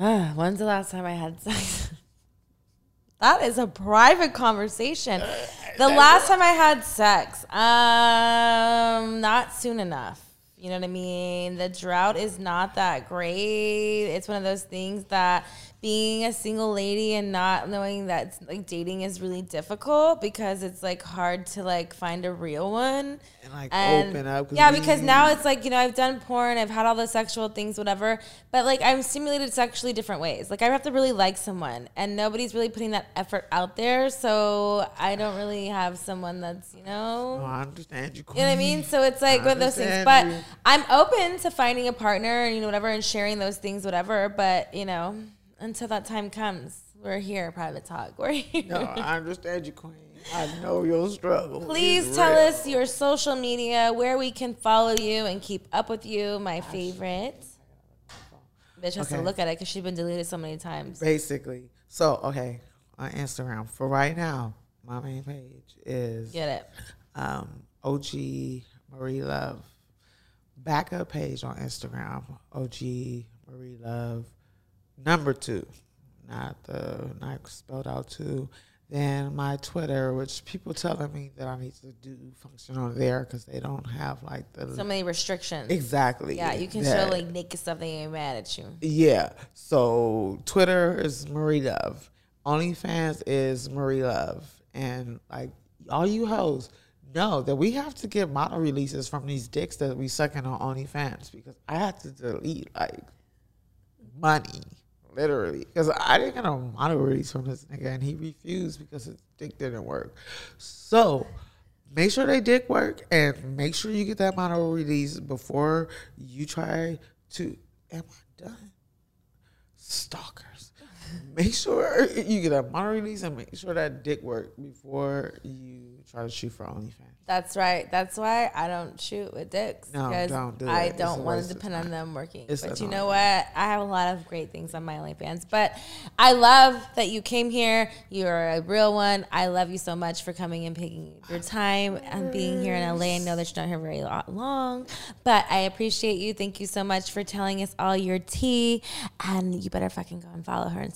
Uh, when's the last time I had sex? [LAUGHS] that is a private conversation. The last time I had sex, um, not soon enough. You know what I mean? The drought is not that great. It's one of those things that being a single lady and not knowing that like dating is really difficult because it's like hard to like find a real one And like and open up. yeah, because now it's like you know I've done porn, I've had all the sexual things, whatever. But like I'm stimulated sexually different ways. Like I have to really like someone, and nobody's really putting that effort out there. So I don't really have someone that's you know. Oh, I understand you. You know what I mean? So it's like one of those things. But you. I'm open to finding a partner and you know whatever and sharing those things, whatever. But you know, until that time comes, we're here, private talk. [LAUGHS] We're here. No, I understand you, Queen. I know your struggle. Please It's tell real. us your social media, where we can follow you and keep up with you. My favorite. Bitch has to look at it because she's been deleted so many times. Basically, so okay, on Instagram for right now, my main page is Get it? um, OG Marie Luv. Backup page on Instagram, OG Marie Luv, number two, not the not spelled out two. Then my Twitter, which people telling me that I need to do function on there because they don't have like the So many restrictions. exactly. Yeah, you can that. show like naked stuff. They ain't mad at you. Yeah. So Twitter is Marie Luv. OnlyFans is Marie Luv, and like all you hoes know that we have to get model releases from these dicks that we sucking on OnlyFans because I had to delete like money, literally, because I didn't get a model release from this nigga, and he refused because his dick didn't work. So make sure they dick work, and make sure you get that model release before you try to. Am I done? Stalkers. Make sure you get a model release and make sure that dick work before you try to shoot for OnlyFans. That's right. That's why I don't shoot with dicks. No, don't do I it. Don't want to depend on them working. It's but you know what? I have a lot of great things on my OnlyFans. But I love that you came here. You're a real one. I love you so much for coming and taking your time and being here in LA. I know that you're not here very long, but I appreciate you. Thank you so much for telling us all your tea. And you better fucking go and follow her and